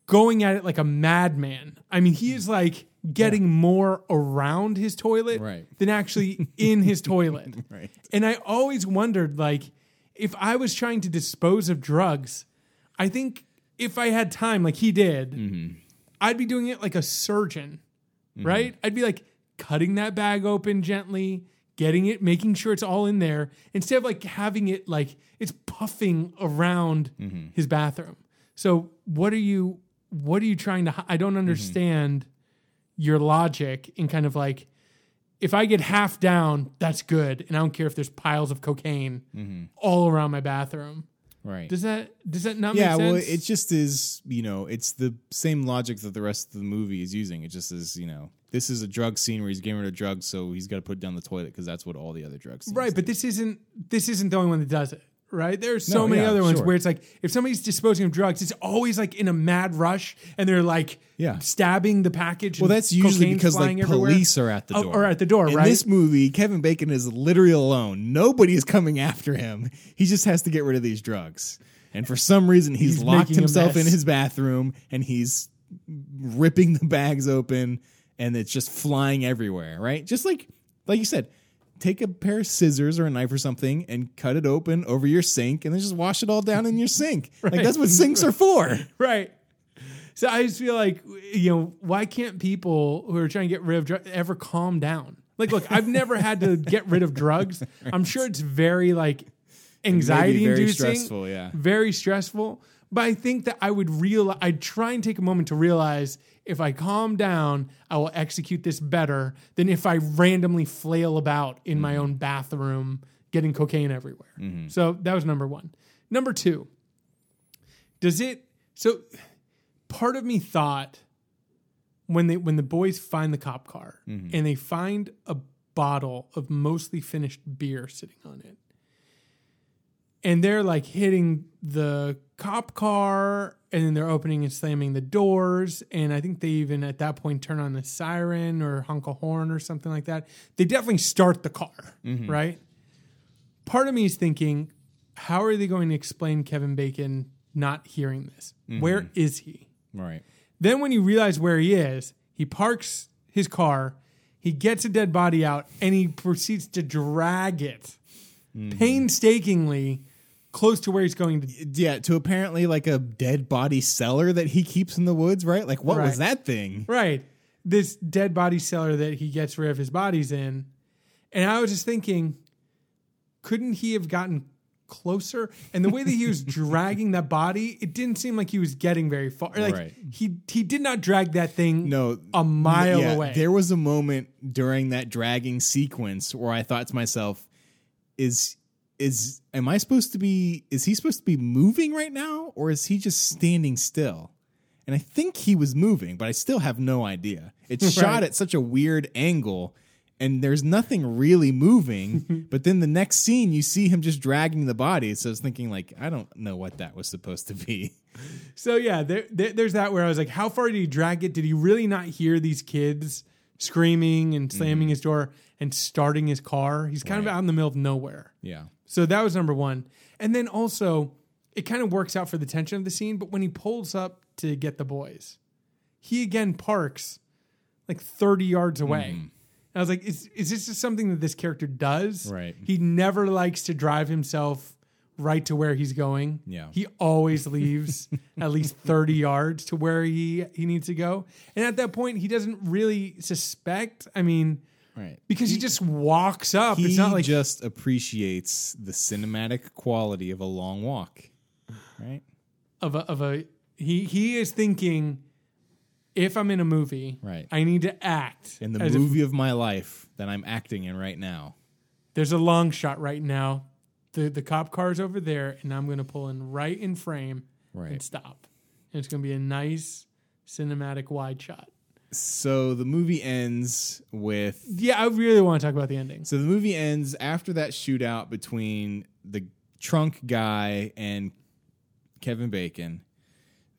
going at it like a madman. I mean, he is like getting more around his toilet Right. than actually in his toilet. Right. And I always wondered like if I was trying to dispose of drugs, I think if I had time like he did, mm-hmm. I'd be doing it like a surgeon. Mm-hmm. Right? I'd be like cutting that bag open gently, getting it, making sure it's all in there instead of like having it like it's puffing around mm-hmm. his bathroom. So what are you what are you trying to I don't mm-hmm. understand your logic in kind of like if I get half down, that's good, and I don't care if there's piles of cocaine mm-hmm. all around my bathroom. Right. Does that does that not yeah, make well, it just is, you know, it's the same logic that the rest of the movie is using. It just is, you know, this is a drug scene where he's getting rid of drugs, so he's got to put it down the toilet because that's what all the other drugs. right, do. but this isn't this isn't the only one that does it. Right, there's so No, many yeah, other ones sure. where it's like if somebody's disposing of drugs, it's always like in a mad rush, and they're like Yeah. stabbing the package. Well, that's usually because like everywhere. police are at the Oh, door. or at the door, In right? this movie, Kevin Bacon is literally alone. Nobody is coming after him. He just has to get rid of these drugs. And for some reason, he's, He's locked himself in his bathroom and he's ripping the bags open, and it's just flying everywhere. Right? Just like like you said. Take a pair of scissors or a knife or something and cut it open over your sink and then just wash it all down in your sink. Like that's what sinks are for. right. So I just feel like you know why can't people who are trying to get rid of drugs ever calm down? Like, look, I've never had to get rid of drugs. I'm sure it's very like anxiety very inducing, stressful, yeah. very stressful. But I think that I would real I'd try and take a moment to realize if I calm down, I will execute this better than if I randomly flail about in my mm-hmm. own bathroom getting cocaine everywhere. Mm-hmm. So that was number one. Number two, does it so part of me thought when they when the boys find the cop car mm-hmm. and they find a bottle of mostly finished beer sitting on it and they're like hitting the cop car and then they're opening and slamming the doors and i think they even at that point turn on the siren or honk a horn or something like that. They definitely start the car mm-hmm. right? Part of me is thinking how are they going to explain kevin bacon not hearing this? Mm-hmm. Where is he? Right. then, when you realize where he is, he parks his car, he gets a dead body out, and he proceeds to drag it mm-hmm. painstakingly close to where he's going to. yeah, to apparently like a dead body cellar that he keeps in the woods, right? Like what was that thing? Right. This dead body cellar that he gets rid of his bodies in. And I was just thinking, couldn't he have gotten closer. And the way that he was dragging that body, it didn't seem like he was getting very far. Like Right. he he did not drag that thing No, a mile yeah, away. There was a moment during that dragging sequence where I thought to myself, "Is is am I supposed to be? Is he supposed to be moving right now, or is he just standing still?" And I think he was moving, but I still have no idea. It's shot at such a weird angle, and there's nothing really moving. but then the next scene, you see him just dragging the body. So I was thinking, like, I don't know what that was supposed to be. So yeah, there, there, there's that where I was like, how far did he drag it? Did he really not hear these kids screaming and slamming mm. his door and starting his car? He's kind of out in the middle of nowhere. Yeah, So that was number one. And then also, it kind of works out for the tension of the scene. But when he pulls up to get the boys, he again parks like 30 yards away. Mm-hmm. And I was like, is, is this just something that this character does? Right. He never likes to drive himself right to where he's going. Yeah. He always leaves at least 30 yards to where he, he needs to go. And at that point, he doesn't really suspect. I mean, right. because he, just walks up. he it's not like just appreciates the cinematic quality of a long walk, right? of a, of a he he is thinking if I'm in a movie, Right. I need to act In the as if movie of my life that I'm acting in right now. there's a long shot right now. The the cop car's over there, and I'm going to pull in right in frame and Right. stop. And it's going to be a nice cinematic wide shot. So the movie ends with Yeah, I really want to talk about the ending. so the movie ends after that shootout between the trunk guy and Kevin Bacon.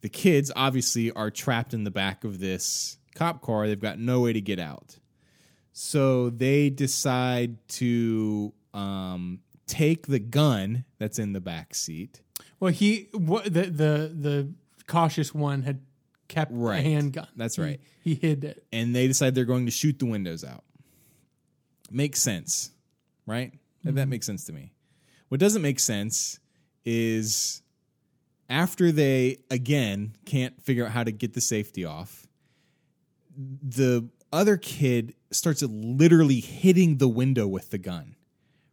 The kids obviously are trapped in the back of this cop car. They've got no way to get out. So they decide to um, take the gun that's in the back seat. Well, he what the the the cautious one had kept Right. a handgun. That's right. He hid it. and they decide they're going to shoot the windows out. Makes sense, right? And That mm-hmm. makes sense to me. What doesn't make sense is after they again can't figure out how to get the safety off, the other kid starts literally hitting the window with the gun,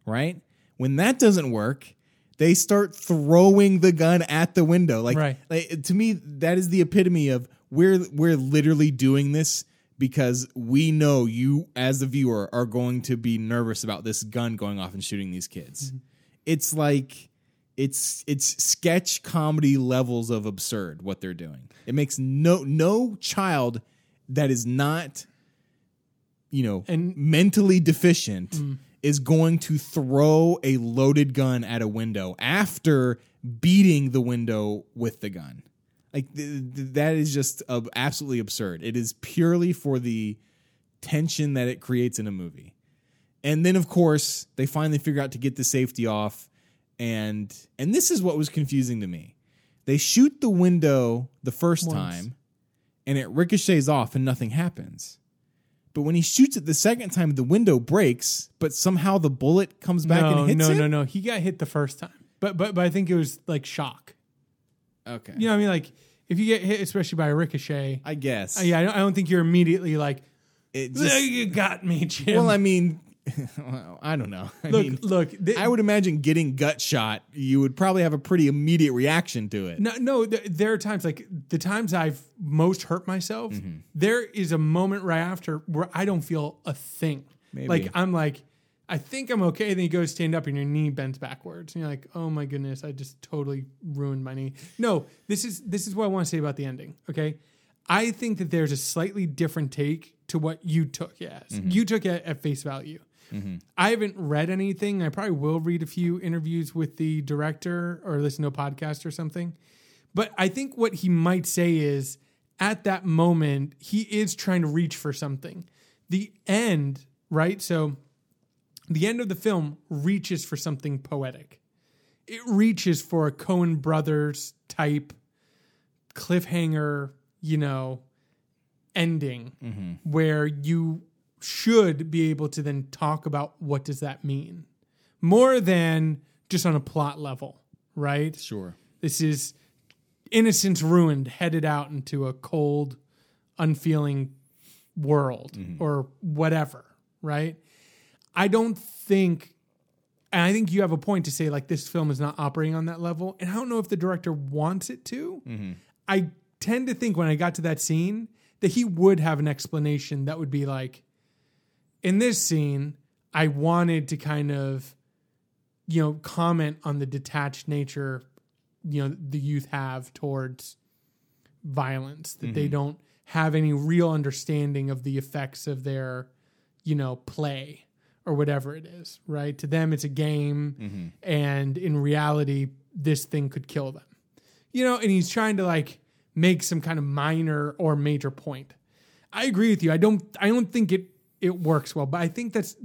right? When that doesn't work, they start throwing the gun at the window. Like, Right. like to me, that is the epitome of we're we're literally doing this because we know you as the viewer are going to be nervous about this gun going off and shooting these kids. Mm-hmm. It's like it's it's sketch comedy levels of absurd what they're doing. It makes no no child that is not you know And- mentally deficient mm. Is going to throw a loaded gun at a window after beating the window with the gun. Like th- th- that is just uh, absolutely absurd. It is purely for the tension that it creates in a movie. And then of course, they finally figure out to get the safety off and and this is what was confusing to me. They shoot the window the first Once. time and it ricochets off and nothing happens. But when he shoots it the second time, the window breaks, but somehow the bullet comes back no, and hits it. no, him. no, no. He got hit the first time, but but but I think it was like shock. Okay, You know, what I mean, like if you get hit, especially by a ricochet, I guess. uh, yeah, I don't, I don't think you're immediately like, It just, you got me, Jim. well, I mean, well, I don't know. I look, mean, look. th- I would imagine getting gut shot, you would probably have a pretty immediate reaction to it. no, no. Th- there are times like the times I've most hurt myself. Mm-hmm. there is a moment right after where I don't feel a thing. Maybe. Like I'm like, I think I'm okay. Then you go stand up and your knee bends backwards, and you're like, oh my goodness, I just totally ruined my knee. No, this is this is what I want to say about the ending. Okay, I think that there's a slightly different take to what you took as. Mm-hmm. You took it at face value. Mm-hmm. I haven't read anything. I probably will read a few interviews with the director or listen to a podcast or something. But I think what he might say is at that moment, he is trying to reach for something. The end, right? So the end of the film reaches for something poetic. It reaches for a Coen Brothers type cliffhanger, you know, ending mm-hmm. where you should be able to then talk about what does that mean more than just on a plot level, right? Sure. This is innocence ruined, headed out into a cold, unfeeling world mm-hmm. or whatever, right? I don't think And I think you have a point to say like this film is not operating on that level, and I don't know if the director wants it to. Mm-hmm. I tend to think when I got to that scene that he would have an explanation that would be like, in this scene, I wanted to kind of, you know, comment on the detached nature, you know, the youth have towards violence, that they mm-hmm. don't have any real understanding of the effects of their, you know, play or whatever it is, right? To them, it's a game, mm-hmm. and in reality, this thing could kill them, you know. And he's trying to like make some kind of minor or major point. I agree with you. I don't. I don't think it it works well, but I think that's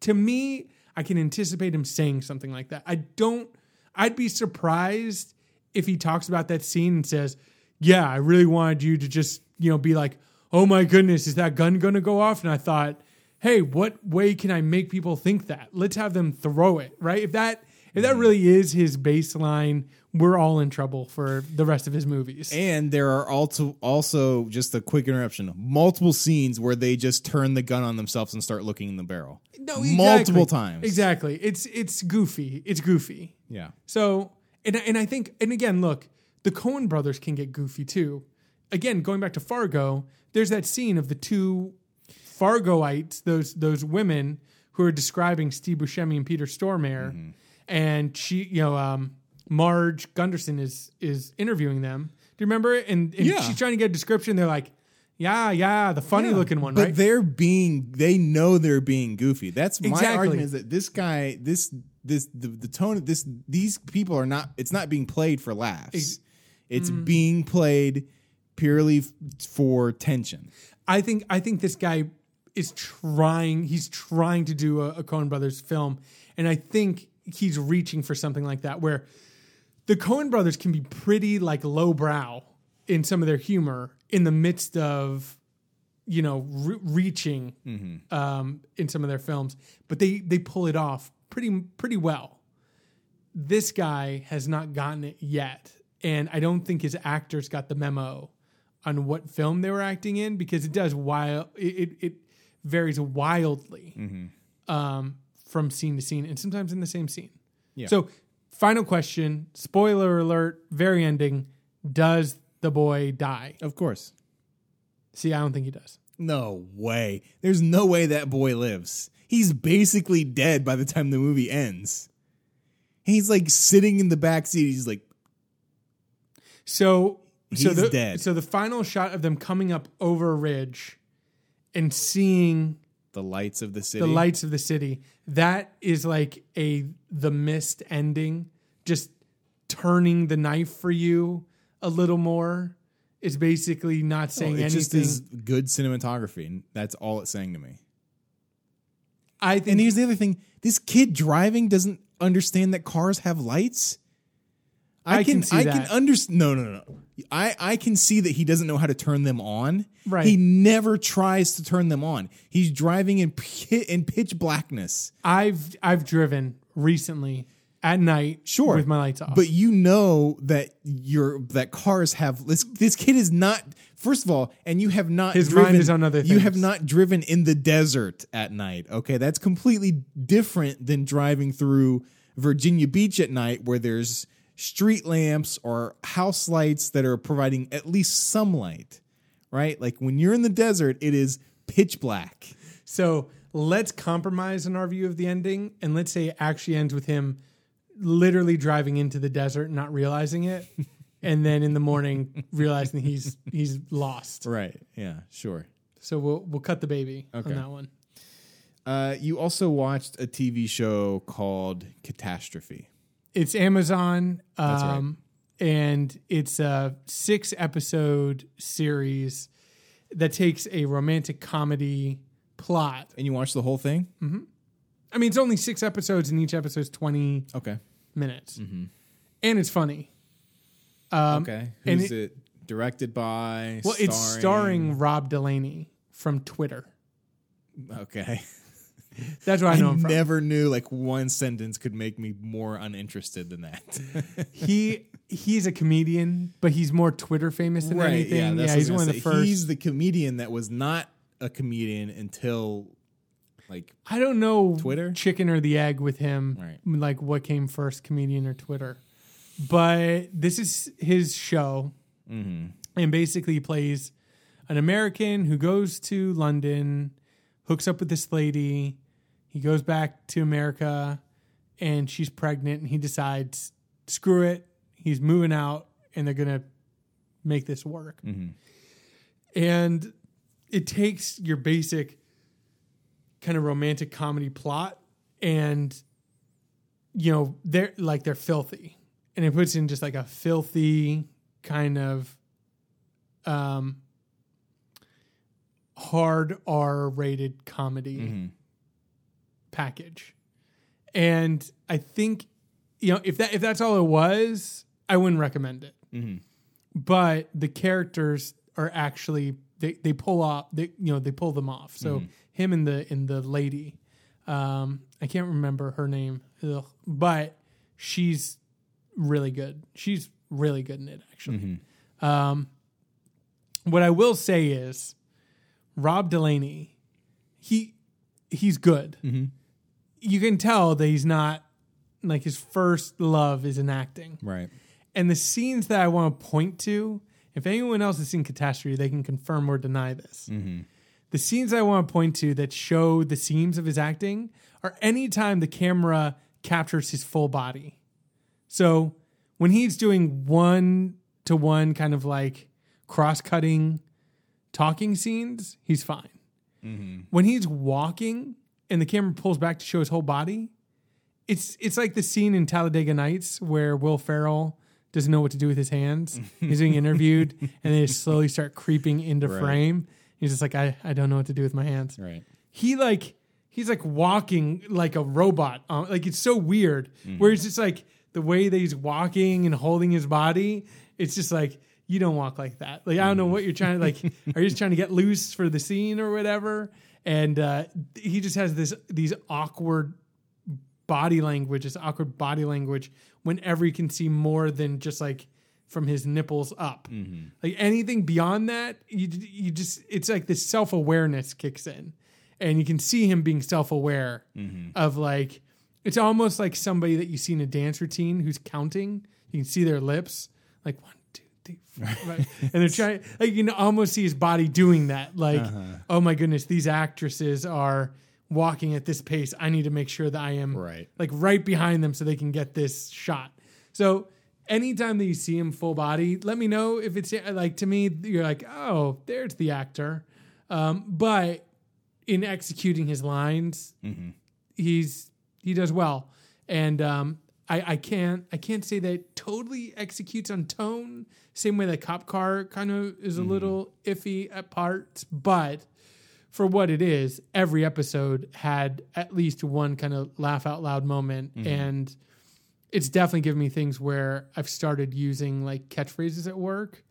to me. I can anticipate him saying something like that. I don't. I'd be surprised if he talks about that scene and says, "Yeah, I really wanted you to just you know be like, oh my goodness, is that gun going to go off?" And I thought, hey, what way can I make people think that? Let's have them throw it, right? If that if that mm-hmm. really is his baseline, we're all in trouble for the rest of his movies. And there are also also just a quick interruption. Multiple scenes where they just turn the gun on themselves and start looking in the barrel. No, exactly. multiple times. Exactly. It's it's goofy. It's goofy. Yeah. So and and I think and again, look, the Coen brothers can get goofy too. Again, going back to Fargo, there's that scene of the two Fargoites, those those women who are describing Steve Buscemi and Peter Stormare, Mm-hmm. and she, you know, um, Marge Gunderson is is interviewing them. Do you remember it? And, and Yeah. she's trying to get a description. They're like, "Yeah, yeah, the funny looking one, but right?" they're being they know they're being goofy. That's my Exactly. argument is that this guy this this the, the tone of this these people are not it's not being played for laughs. Ex- it's Mm. being played purely f- for tension. I think I think this guy is trying. He's trying to do a, a Coen Brothers film, and I think he's reaching for something like that, where the Coen Brothers can be pretty like lowbrow in some of their humor in the midst of you know re- reaching um, in some of their films, but they they pull it off pretty pretty well. This guy has not gotten it yet, and I don't think his actors got the memo on what film they were acting in because it does wild it it, it varies wildly um, from scene to scene and sometimes in the same scene. Yeah. So, final question: spoiler alert, very ending. Does the boy die? Of course. See, I don't think he does. No way. There's no way that boy lives. He's basically dead by the time the movie ends. He's like sitting in the back seat. He's like, So, so He's the, dead. So the final shot of them coming up over a ridge and seeing the lights of the city. the lights of the city. That is like a the mist ending, just turning the knife for you a little more. It's basically not saying it anything. just is good cinematography. That's all it's saying to me. I And here's the other thing: this kid driving doesn't understand that cars have lights. I, I can, can see I can understand. No, no, no. I I can see that he doesn't know how to turn them on. Right. He never tries to turn them on. He's driving in pi- in pitch blackness. I've I've driven recently at night, Sure. with my lights off. But you know that your that cars have this. This kid is not. First of all, and you have not. His driven, mind is on other Things. You have not driven in the desert at night. Okay, that's completely different than driving through Virginia Beach at night, where there's street lamps or house lights that are providing at least some light. Right, like when you're in the desert, it is pitch black. So let's compromise in our view of the ending, and let's say it actually ends with him literally driving into the desert, and not realizing it, and then in the morning realizing he's he's lost. Right. Yeah. Sure. So we'll we'll cut the baby Okay. on that one. Uh, you also watched a TV show called Catastrophe. It's Amazon, That's right. um, and it's a six episode series that takes a romantic comedy plot. And you watch the whole thing? I mean, it's only six episodes, and each episode's twenty Okay. minutes, Mm-hmm. and it's funny. Um, okay. Who's it, directed by? Well, it's starring Rob Delaney from Twitter. Okay. That's where I I, know him from. never knew like one sentence could make me more uninterested than that. he he's a comedian, but he's more Twitter famous than anything. Yeah, what he's one of the first. He's the comedian that was not a comedian until Like I don't know Twitter? chicken or the egg with him. Right. Like what came first, comedian or Twitter. But this is his show. mm-hmm. and basically he plays an American who goes to London, hooks up with this lady. He goes back to America and she's pregnant and he decides, screw it. He's moving out and they're going to make this work. Mm-hmm. And it takes your basic kind of romantic comedy plot and you know, they're like they're filthy. And it puts in just like a filthy kind of um hard R rated comedy Mm-hmm. Package. And I think you know, if that if that's all it was, I wouldn't recommend it. Mm-hmm. But the characters are actually they, they pull off they you know, they pull them off. So him and the and the lady, um, I can't remember her name, Ugh. but she's really good. She's really good in it actually. Um, what I will say is Rob Delaney, he he's good. Mhm. You can tell that he's not like his first love is in acting. Right. And the scenes that I want to point to, if anyone else has seen Catastrophe, they can confirm or deny this. Mm-hmm. The scenes I want to point to that show the seams of his acting are anytime the camera captures his full body. So when he's doing one to one kind of like cross cutting talking scenes, he's fine. Mm-hmm. When he's walking and the camera pulls back to show his whole body, it's it's like the scene in Talladega Nights where Will Ferrell doesn't know what to do with his hands. He's being interviewed and they just slowly start creeping into Right. frame. He's just like, I, I don't know what to do with my hands. Right. He like he's like walking like a robot. Um, like it's so weird. Where it's just like the way that he's walking and holding his body, it's just like you don't walk like that. Like I don't know what you're trying to like. are you just trying to get loose for the scene or whatever? And uh, he just has this these awkward body language, this awkward body language whenever you can see more than just like from his nipples up. Like anything beyond that, you you just it's like this self awareness kicks in, and you can see him being self aware of like it's almost like somebody that you see in a dance routine who's counting. You can see their lips like one, two, three, four, five. and they're trying. Like you can almost see his body doing that. Like oh my goodness, these actresses are walking at this pace. I need to make sure that I am Right. like right behind them so they can get this shot. So anytime that you see him full body, let me know if it's like to me, you're like, oh, there's the actor. Um, but in executing his lines, he's he does well. And um, I, I can't I can't say that it totally executes on tone, same way that Cop Car kind of is a little iffy at parts, but for what it is, every episode had at least one kind of laugh out loud moment. And it's definitely given me things where I've started using like catchphrases at work.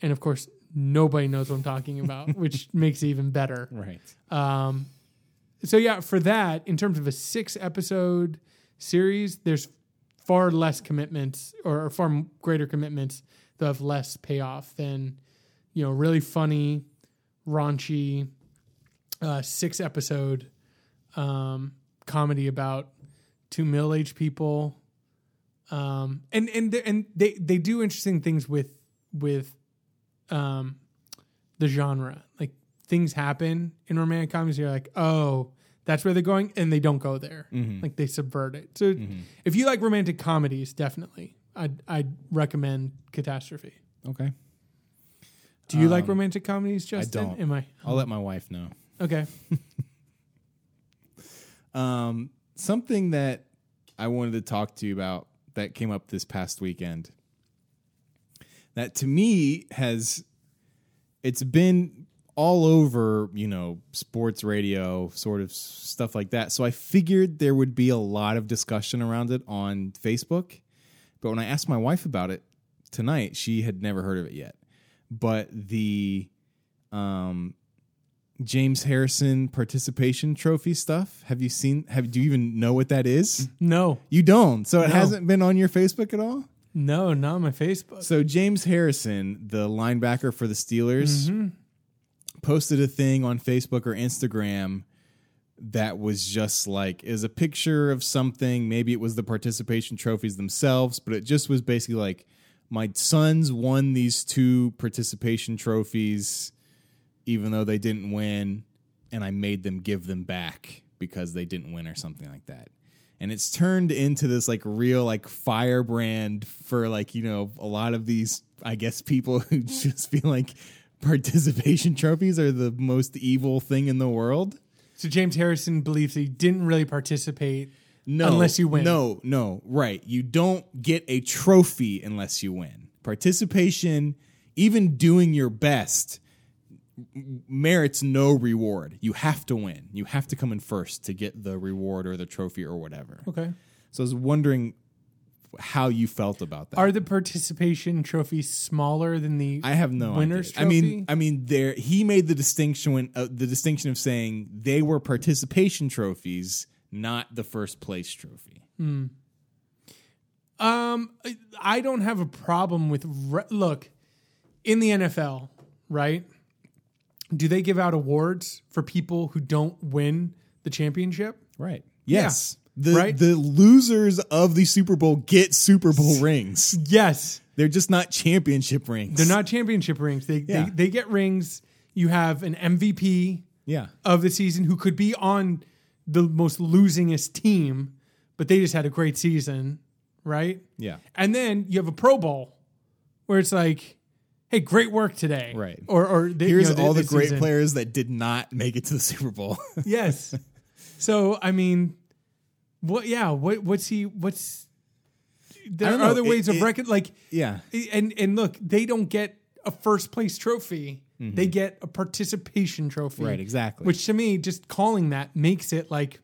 And of course, nobody knows what I'm talking about, which makes it even better. Right. Um, so yeah, for that, in terms of a six episode series, there's far less commitments or far greater commitments that have less payoff than, you know, really funny, raunchy, uh, six episode um, comedy about two middle aged people. Um, and and and they they do interesting things with with um, the genre. Like things happen in romantic comedies. You're like, oh, that's where they're going, and they don't go there. Mm-hmm. Like they subvert it. So mm-hmm. if you like romantic comedies, definitely, I'd I'd recommend Catastrophe. Okay. Do you like um, romantic comedies, Justin? I don't. Am I I'll let my wife know. okay? Um, something that I wanted to talk to you about that came up this past weekend. That to me has it's been all over, you know, sports radio, sort of stuff like that. So I figured there would be a lot of discussion around it on Facebook. But when I asked my wife about it tonight, she had never heard of it yet. But the um James Harrison participation trophy stuff. Have you seen have do you even know what that is? No, You don't. So it No. hasn't been on your Facebook at all? no, not on my Facebook. So James Harrison, the linebacker for the Steelers, Mm-hmm. Posted a thing on Facebook or Instagram that was just like is a picture of something. Maybe it was the participation trophies themselves, but it just was basically like my sons won these two participation trophies, even though they didn't win, and I made them give them back because they didn't win or something like that. And it's turned into this like real like firebrand for like, you know, a lot of these, I guess, people who just feel like participation trophies are the most evil thing in the world. So James Harrison believes he didn't really participate No, unless you win. No, no, right. You don't get a trophy unless you win. Participation, even doing your best, merits no reward. You have to win. You have to come in first to get the reward or the trophy or whatever. Okay. So I was wondering how you felt about that. Are the participation trophies smaller than the I have no winner's idea. I mean. I mean, there he made the distinction when uh, the distinction of saying they were participation trophies, not the first place trophy. Um, I don't have a problem with re- look in the NFL, right? Do they give out awards for people who don't win the championship? Right. Yes. The Right? the losers of the Super Bowl get Super Bowl rings. Yes, They're just not championship rings. they're not championship rings. They Yeah. they, they get rings. You have an MVP Yeah. of the season who could be on the most losingest team, but they just had a great season, right? Yeah. And then you have a Pro Bowl where it's like, hey, great work today. Right. Or, or the, Here's you know, all the great season. players that did not make it to the Super Bowl. Yes. so, I mean, what, yeah, what, what's he, what's, there are know. other ways It- of record, like, yeah. and, and look, they don't get a first place trophy. They get a participation trophy. Mm-hmm. Right, exactly. Which to me, just calling that makes it like,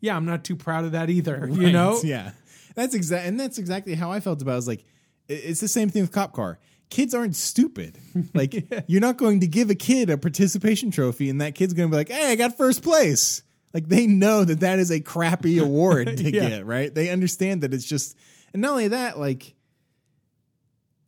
yeah, I'm not too proud of that either. You know? Yeah. That's exact and that's exactly how I felt about it. I was like, it's the same thing with Cop Car. Kids aren't stupid. Like you're not going to give a kid a participation trophy and that kid's going to be like, "Hey, I got first place." Like they know that that is a crappy award to Yeah. get, right? They understand that it's just and not only that, like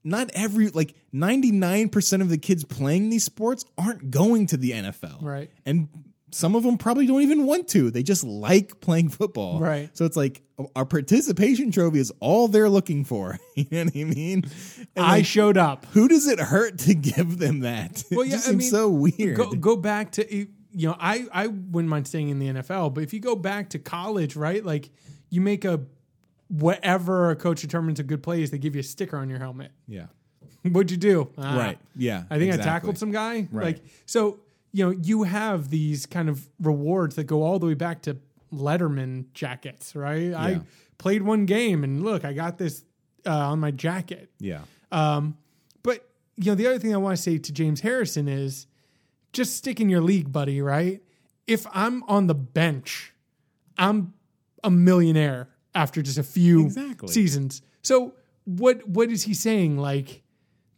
not every like 99% of the kids playing these sports aren't going to the NFL. Right. And some of them probably don't even want to. They just like playing football. Right. So it's like our participation trophy is all they're looking for. you know what I mean? And I like, showed up. who does it hurt to give them that? Well, it yeah, just I seems mean, so weird. Go, go back to you know, I I wouldn't mind staying in the NFL, but if you go back to college, right? Like you make a whatever a coach determines a good play is, they give you a sticker on your helmet. yeah. What'd you do? Ah, Right. Yeah. I think I tackled some guy. Right. Like so, you know, you have these kind of rewards that go all the way back to Letterman jackets, right? I played one game and look, I got this uh, on my jacket. Yeah. Um, but you know, the other thing I want to say to James Harrison is just stick in your league, buddy. Right? If I'm on the bench, I'm a millionaire after just a few Exactly. seasons. So what what is he saying? Like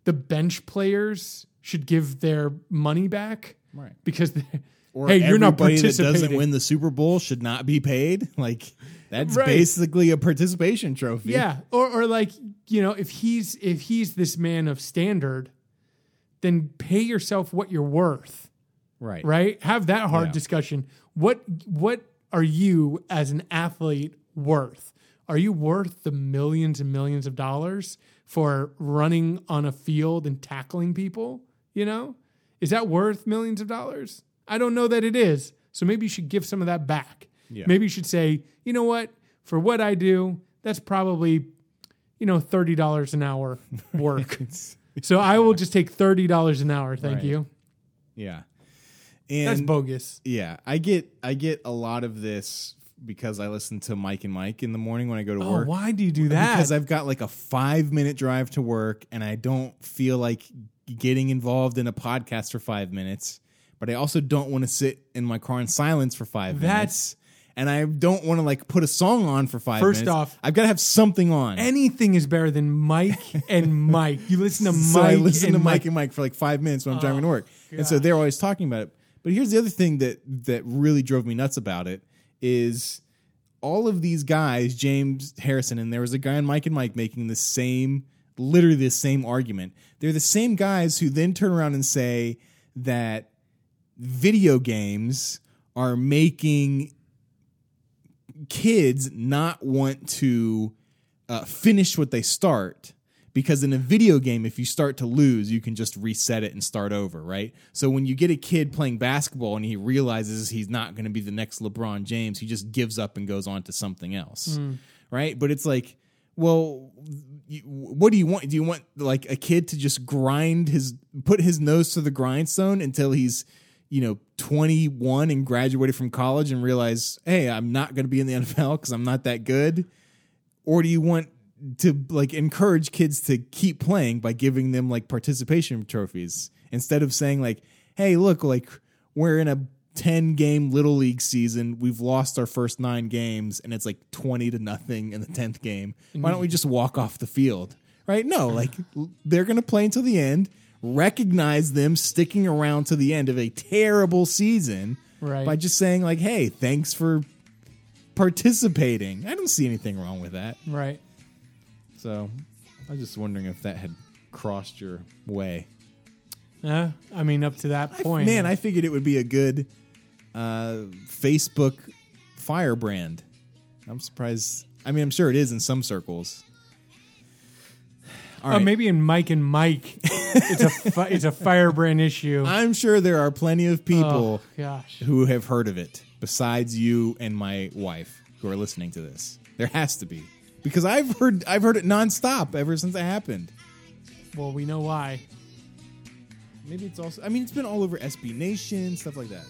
the bench players should give their money back, Right. Because Or hey, you're not everybody that participating. doesn't win the Super Bowl should not be paid. Like that's Right. basically a participation trophy. Yeah, or or like you know, if he's if he's this man of standard, then pay yourself what you're worth. Right. Right? Have that hard Yeah. discussion. What what are you as an athlete worth? Are you worth the millions and millions of dollars for running on a field and tackling people? You know, is that worth millions of dollars? I don't know that it is. So maybe you should give some of that back. Yeah. Maybe you should say, you know what, for what I do, that's probably, you know, thirty dollars an hour work. so I will just take thirty dollars an hour. Thank Right. you. Yeah. That's And bogus. yeah, I get I get a lot of this because I listen to Mike and Mike in the morning when I go to Oh, work. why do you do that? Because I've got like a five minute drive to work and I don't feel like getting involved in a podcast for five minutes, but I also don't want to sit in my car in silence for five That's- minutes. And I don't want to like put a song on for five First minutes. off- I've got to have something on. Anything is better than Mike and Mike. You listen to so Mike I listen to Mike Mike. and Mike for like five minutes when I'm driving to oh, work, and so they're always talking about it. But here's the other thing that that really drove me nuts about it is all of these guys, James Harrison, and there was a guy on Mike and Mike making the same, literally the same argument. They're the same guys who then turn around and say that video games are making kids not want to uh, finish what they start because in a video game if you start to lose you can just reset it and start over right? So when you get a kid playing basketball and he realizes he's not going to be the next lebron james he just gives up and goes on to something else right? But it's like well what do you want? Do you want like a kid to just grind his put his nose to the grindstone until he's you know 21 and graduated from college and realize hey i'm not going to be in the nfl because i'm not that good? Or do you want to like encourage kids to keep playing by giving them like participation trophies instead of saying like hey look like we're in a 10 game little league season. We've lost our first nine games and it's like 20 to nothing in the 10th game. Why don't we just walk off the field? Right? No like they're gonna play until the end recognize them sticking around to the end of a terrible season Right. by just saying like hey thanks for participating i don't see anything wrong with that Right. so I was just wondering if that had crossed your way. Uh, I mean, up to that I- point, man, I figured it would be a good uh, Facebook firebrand. I'm surprised. I mean, I'm sure it is in some circles. All oh, maybe in Mike and Mike, it's a fi- it's a firebrand issue. I'm sure there are plenty of people Oh gosh, who have heard of it besides you and my wife who are listening to this. There has to be because I've heard I've heard it nonstop ever since it happened. well, we know why. Maybe it's also. I mean, it's been all over SB Nation stuff like that.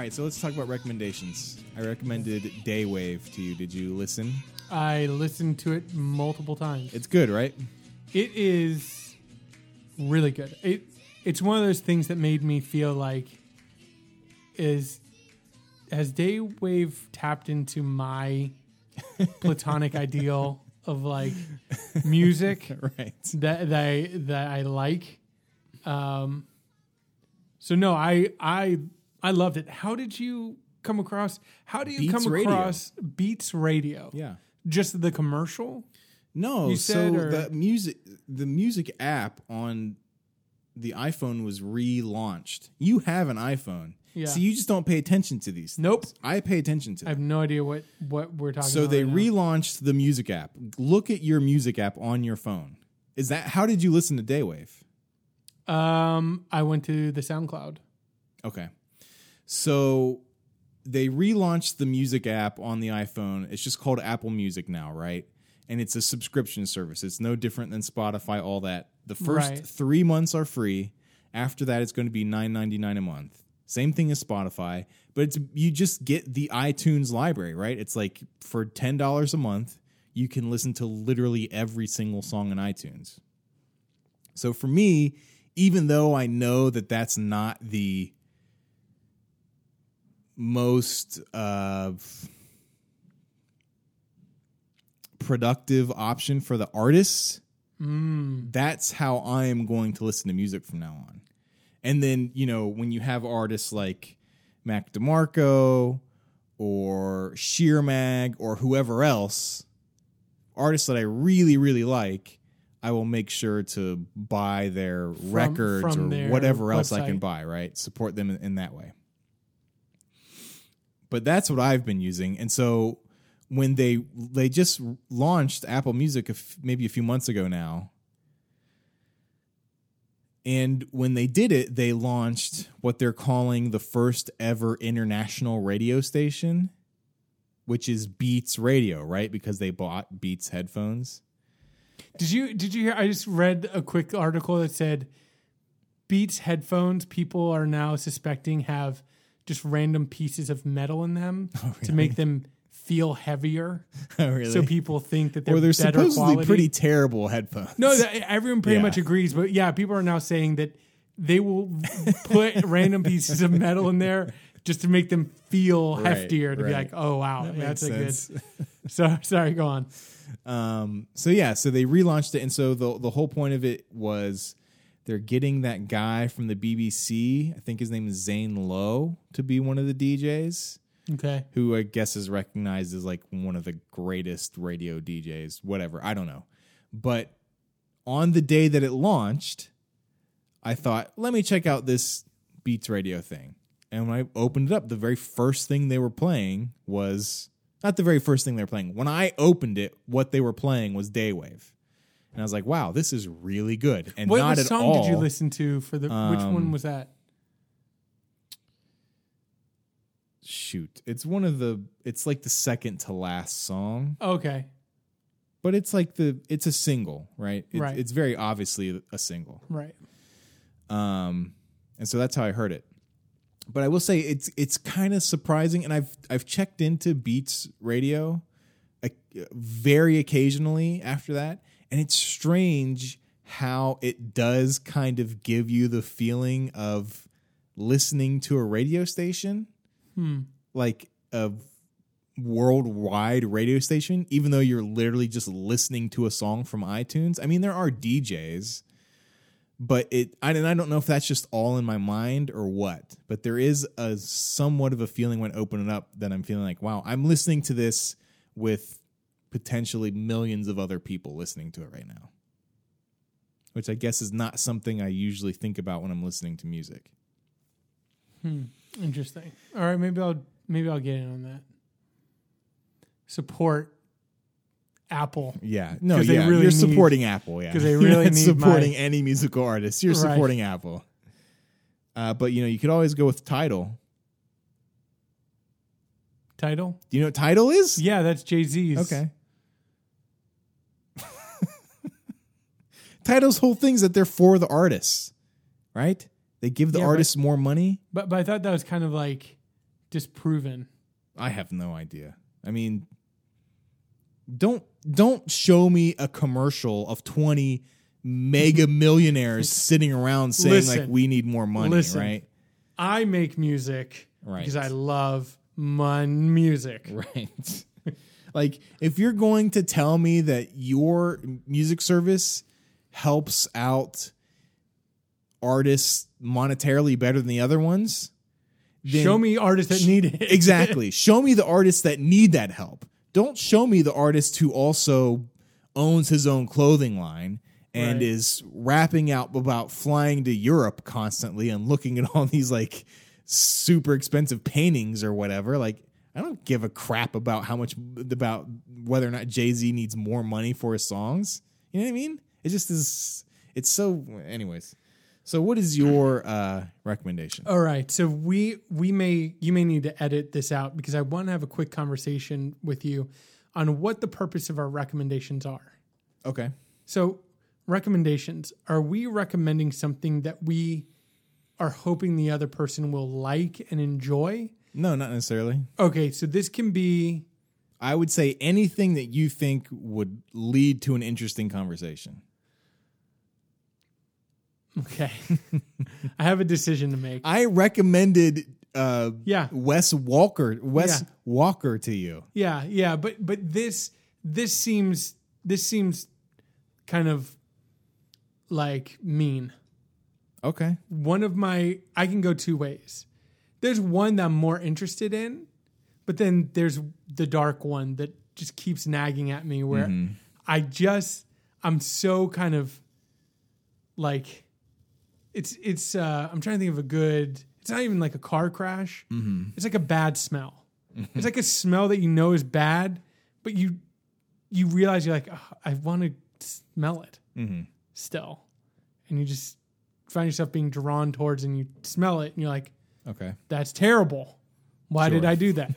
Right, so let's talk about recommendations. I recommended Daywave to you. Did you listen? I listened to it multiple times. It's good, right? It is really good. It it's one of those things that made me feel like is has Daywave tapped into my platonic ideal of like music right. that that I, that I like. Um, so no, I I I loved it. How did you come across? How do you Beats come Radio. across Beats Radio? Yeah. just the commercial. No, You so said, or- the music the music app on the iPhone was relaunched. You have an iPhone. Yeah. So you just don't pay attention to these. Nope. things. I pay attention to I have no idea what what we're talking. About. So they right relaunched the music app. Look at your music app on your phone. Is that how did you listen to Daywave? Um, I went to the SoundCloud. Okay. So they relaunched the music app on the iPhone. It's just called Apple Music now, right? And it's a subscription service. It's no different than Spotify, all that. The first Right. three months are free. After that, it's going to be nine ninety nine a month. Same thing as Spotify, but it's you just get the iTunes library, right? It's like for ten dollars a month, you can listen to literally every single song in iTunes. So for me, even though I know that that's not the most uh, productive option for the artists, that's how I am going to listen to music from now on. And then, you know, when you have artists like Mac DeMarco or Sheer Mag or whoever else, artists that I really, really like, I will make sure to buy their records from or their whatever else I can buy, right? Support them in, in that way. But that's what I've been using. And so when they they just launched Apple Music a f- maybe a few months ago now. And when they did it, they launched what they're calling the first ever international radio station, which is Beats Radio, right? Because they bought Beats headphones. Did you did you hear? I just read a quick article that said Beats headphones people are now suspecting have just random pieces of metal in them to make them feel heavier. Oh, really? So people think that they're, or they're supposedly quality. pretty terrible headphones. No, that, everyone pretty Yeah. much agrees. But yeah, people are now saying that they will put random pieces of metal in there just to make them feel Right, heftier. To be like, oh wow, That that's makes a sense. good. So sorry, go on. Um, so yeah, so they relaunched it, and so the the whole point of it was they're getting that guy from the BBC. I think his name is Zane Lowe to be one of the DJs, Okay. who I guess is recognized as like one of the greatest radio DJs. Whatever, I don't know, but on the day that it launched, I thought, let me check out this Beats Radio thing. And when I opened it up, the very first thing they were playing was not the very first thing they were playing. When I opened it, what they were playing was Daywave. And I was like, wow, this is really good. And What, not what at song all. did you listen to for the? which one Um, was that? Shoot. It's one of the it's like the second to last song, Okay. but it's like the it's a single, right? It's, Right. it's very obviously a single. Right. um, and so that's how I heard it. But I will say it's it's kind of surprising, and I've I've checked into Beats Radio uh, very occasionally after that, and it's strange how it does kind of give you the feeling of listening to a radio station, hmm. like a worldwide radio station, even though you're literally just listening to a song from iTunes. I mean, there are DJs but it I, and I don't know if that's just all in my mind or what but there is a somewhat of a feeling when opening up that i'm feeling like wow i'm listening to this with potentially millions of other people listening to it right now which i guess is not something i usually think about when i'm listening to music Interesting. All right. Maybe I'll maybe I'll get in on that. Support Apple. yeah no yeah really you're need- supporting apple yeah 'cause they You're really not need supporting my- any musical artist you're Right. supporting apple uh, but you know you could always go with Tidal Tidal. do you know what Tidal is Yeah, that's Jay Z's. Okay. Tidal's whole thing is that they're for the artists, right? They give the Yeah, but- artists more money. But but I thought that was kind of like disproven. I have no idea. I mean, don't don't show me a commercial of twenty mega millionaires sitting around saying like Listen. we need more money, Listen. right? I make music Right. because I love mon music. Right. like if you're going to tell me that your music service helps out artists monetarily better than the other ones, then Show me artists that need it. exactly. show me the artists that need that help. Don't show me the artist who also owns his own clothing line and Right. is rapping out about flying to Europe constantly and looking at all these like super expensive paintings or whatever. Like I don't give a crap about how much about whether or not Jay-Z needs more money for his songs. You know what I mean? It just is it's so anyways. So what is your uh recommendation? All right, so we we may you may need to edit this out because I want to have a quick conversation with you on what the purpose of our recommendations are. Okay. So, recommendations, are we recommending something that we are hoping the other person will like and enjoy? No, not necessarily. Okay, so this can be I would say anything that you think would lead to an interesting conversation. Okay. I have a decision to make. I recommended uh Yeah. Wes Walker Wes Yeah. Walker to you. Yeah, yeah, but but this this seems this seems kind of like mean. Okay. one of my I can go two ways. There's one that I'm more interested in, but then there's the dark one that just keeps nagging at me where I just I'm so kind of like it's it's uh I'm trying to think of a good it's not even like a car crash. It's like a bad smell. It's like a smell that you know is bad, but you you realize you're like "Ugh, I want to smell it still, and you just find yourself being drawn towards, and you smell it, and you're like, Okay. "That's terrible. Why did I do that?"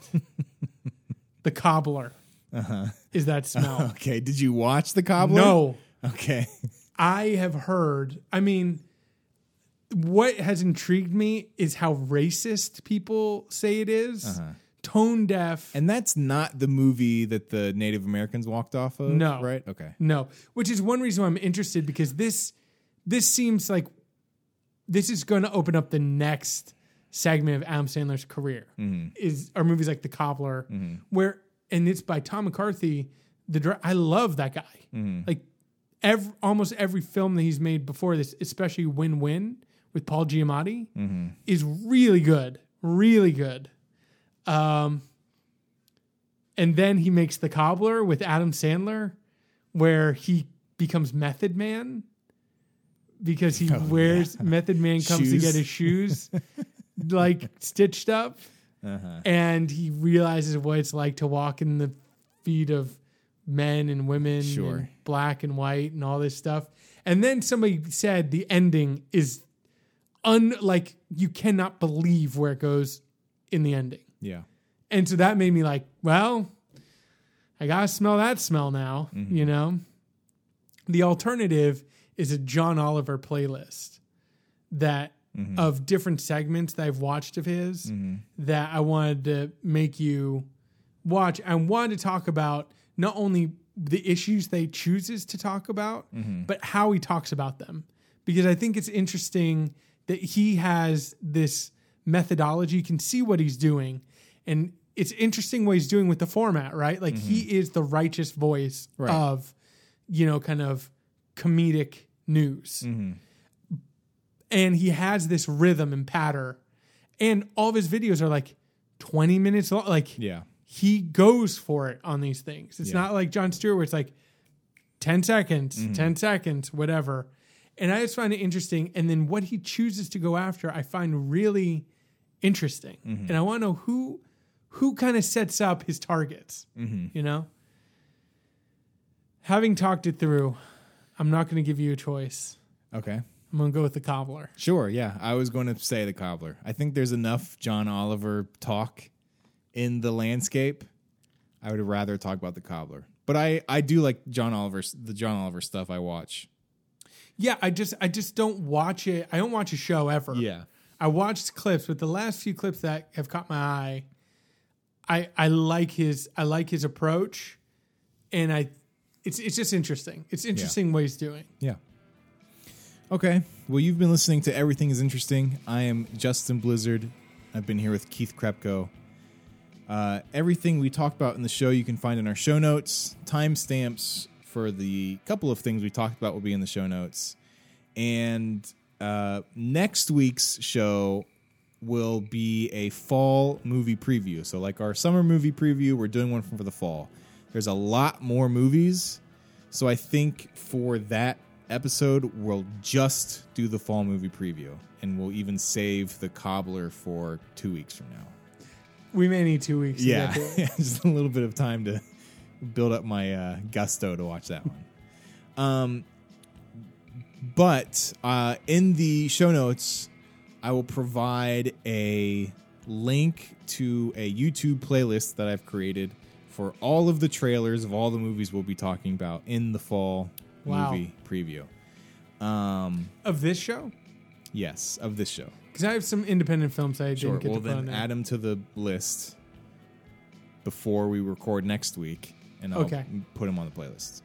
the cobbler uh-huh. is that smell. Okay. Did you watch the cobbler? no, Okay. I have heard. I mean, what has intrigued me is how racist people say it is. Uh-huh. Tone deaf. And that's not the movie that the Native Americans walked off of, No. right? Okay. No, which is one reason why I'm interested because this this seems like this is going to open up the next segment of Adam Sandler's career. Mm-hmm. Is are movies like The Cobbler, mm-hmm. where and it's by Tom McCarthy, the I love that guy. Mm-hmm. Like every, almost every film that he's made before this, especially Win Win with Paul Giamatti, is really good, really good. Um, and then he makes The Cobbler with Adam Sandler, where he becomes Method Man because he wears Method Man comes to get his shoes like stitched up, Uh-huh. and he realizes what it's like to walk in the feet of men and women, Sure. and black and white, and all this stuff. And then somebody said the ending is un like you cannot believe where it goes in the ending. Yeah. And so that made me like, well, I gotta smell that smell now, mm-hmm. you know? The alternative is a John Oliver playlist that mm-hmm. of different segments that I've watched of his mm-hmm. that I wanted to make you watch. I wanted to talk about not only the issues they chooses to talk about, but how he talks about them. Because I think it's interesting that he has this methodology, you can see what he's doing. And it's interesting what he's doing with the format, right? Like he mm-hmm. is the righteous voice Right. of, you know, kind of comedic news. Mm-hmm. And he has this rhythm and patter. And all of his videos are like 20 minutes long. Like Yeah. he goes for it on these things. It's Yeah. not like Jon Stewart where it's like 10 seconds, mm-hmm. 10 seconds, whatever. And I just find it interesting. And then what he chooses to go after, I find really interesting. Mm-hmm. And I want to know who who kind of sets up his targets. Mm-hmm. You know? Having talked it through, I'm not going to give you a choice. Okay. I'm going to go with the cobbler. Sure. Yeah. I was going to say the cobbler. I think there's enough John Oliver talk in the landscape. I would rather talk about the cobbler. But I, I do like John Oliver's the John Oliver stuff I watch. Yeah, I just I just don't watch it. I don't watch a show ever. Yeah. I watched clips, but the last few clips that have caught my eye, I I like his I like his approach, and I it's it's just interesting. It's interesting what he's doing. Yeah. Okay. Well, you've been listening to Everything is Interesting. I am Justin Blizzard. I've been here with Keith Krepko. Uh, everything we talked about in the show you can find in our show notes. Timestamps for the couple of things we talked about will be in the show notes. And uh, next week's show will be a fall movie preview. So, like our summer movie preview, we're doing one for the fall. There's a lot more movies. So, I think for that episode, we'll just do the fall movie preview. And we'll even save the cobbler for two weeks from now. We may need two weeks. To Yeah, it. just a little bit of time to build up my uh, gusto to watch that one. Um, but uh, in the show notes, I will provide a link to a YouTube playlist that I've created for all of the trailers of all the movies we'll be talking about in the fall Wow. movie preview. Um, of this show yes, of this show. because I have some independent films I Sure. didn't get Well, to put on then there. add them to the list before we record next week, and I'll Okay. put them on the playlist.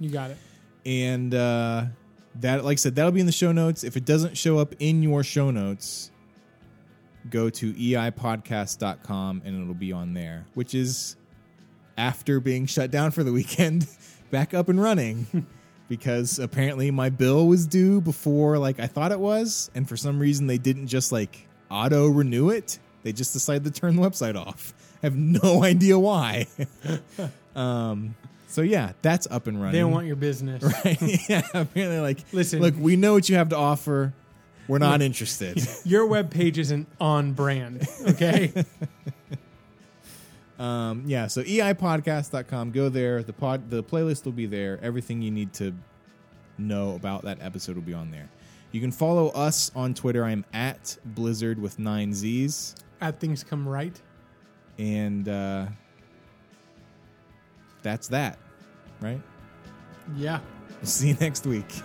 you got it. And uh, that, like I said, that'll be in the show notes. If it doesn't show up in your show notes, go to eipodcast.com and it'll be on there, which is after being shut down for the weekend, back up and running. because apparently my bill was due before like I thought it was, and for some reason they didn't just like auto renew it. They just decided to turn the website off. I have no idea why. um so yeah, that's up and running. They don't want your business. right? yeah, apparently like Listen. look, we know what you have to offer. We're not interested. Your web page isn't on brand. Okay. Um, yeah, so eipodcast.com. Go there. The pod the playlist will be there. Everything you need to know about that episode will be on there. You can follow us on Twitter. I'm at Blizzard with nine Z's. At things come right. And uh, that's that. Right? Yeah. See you next week.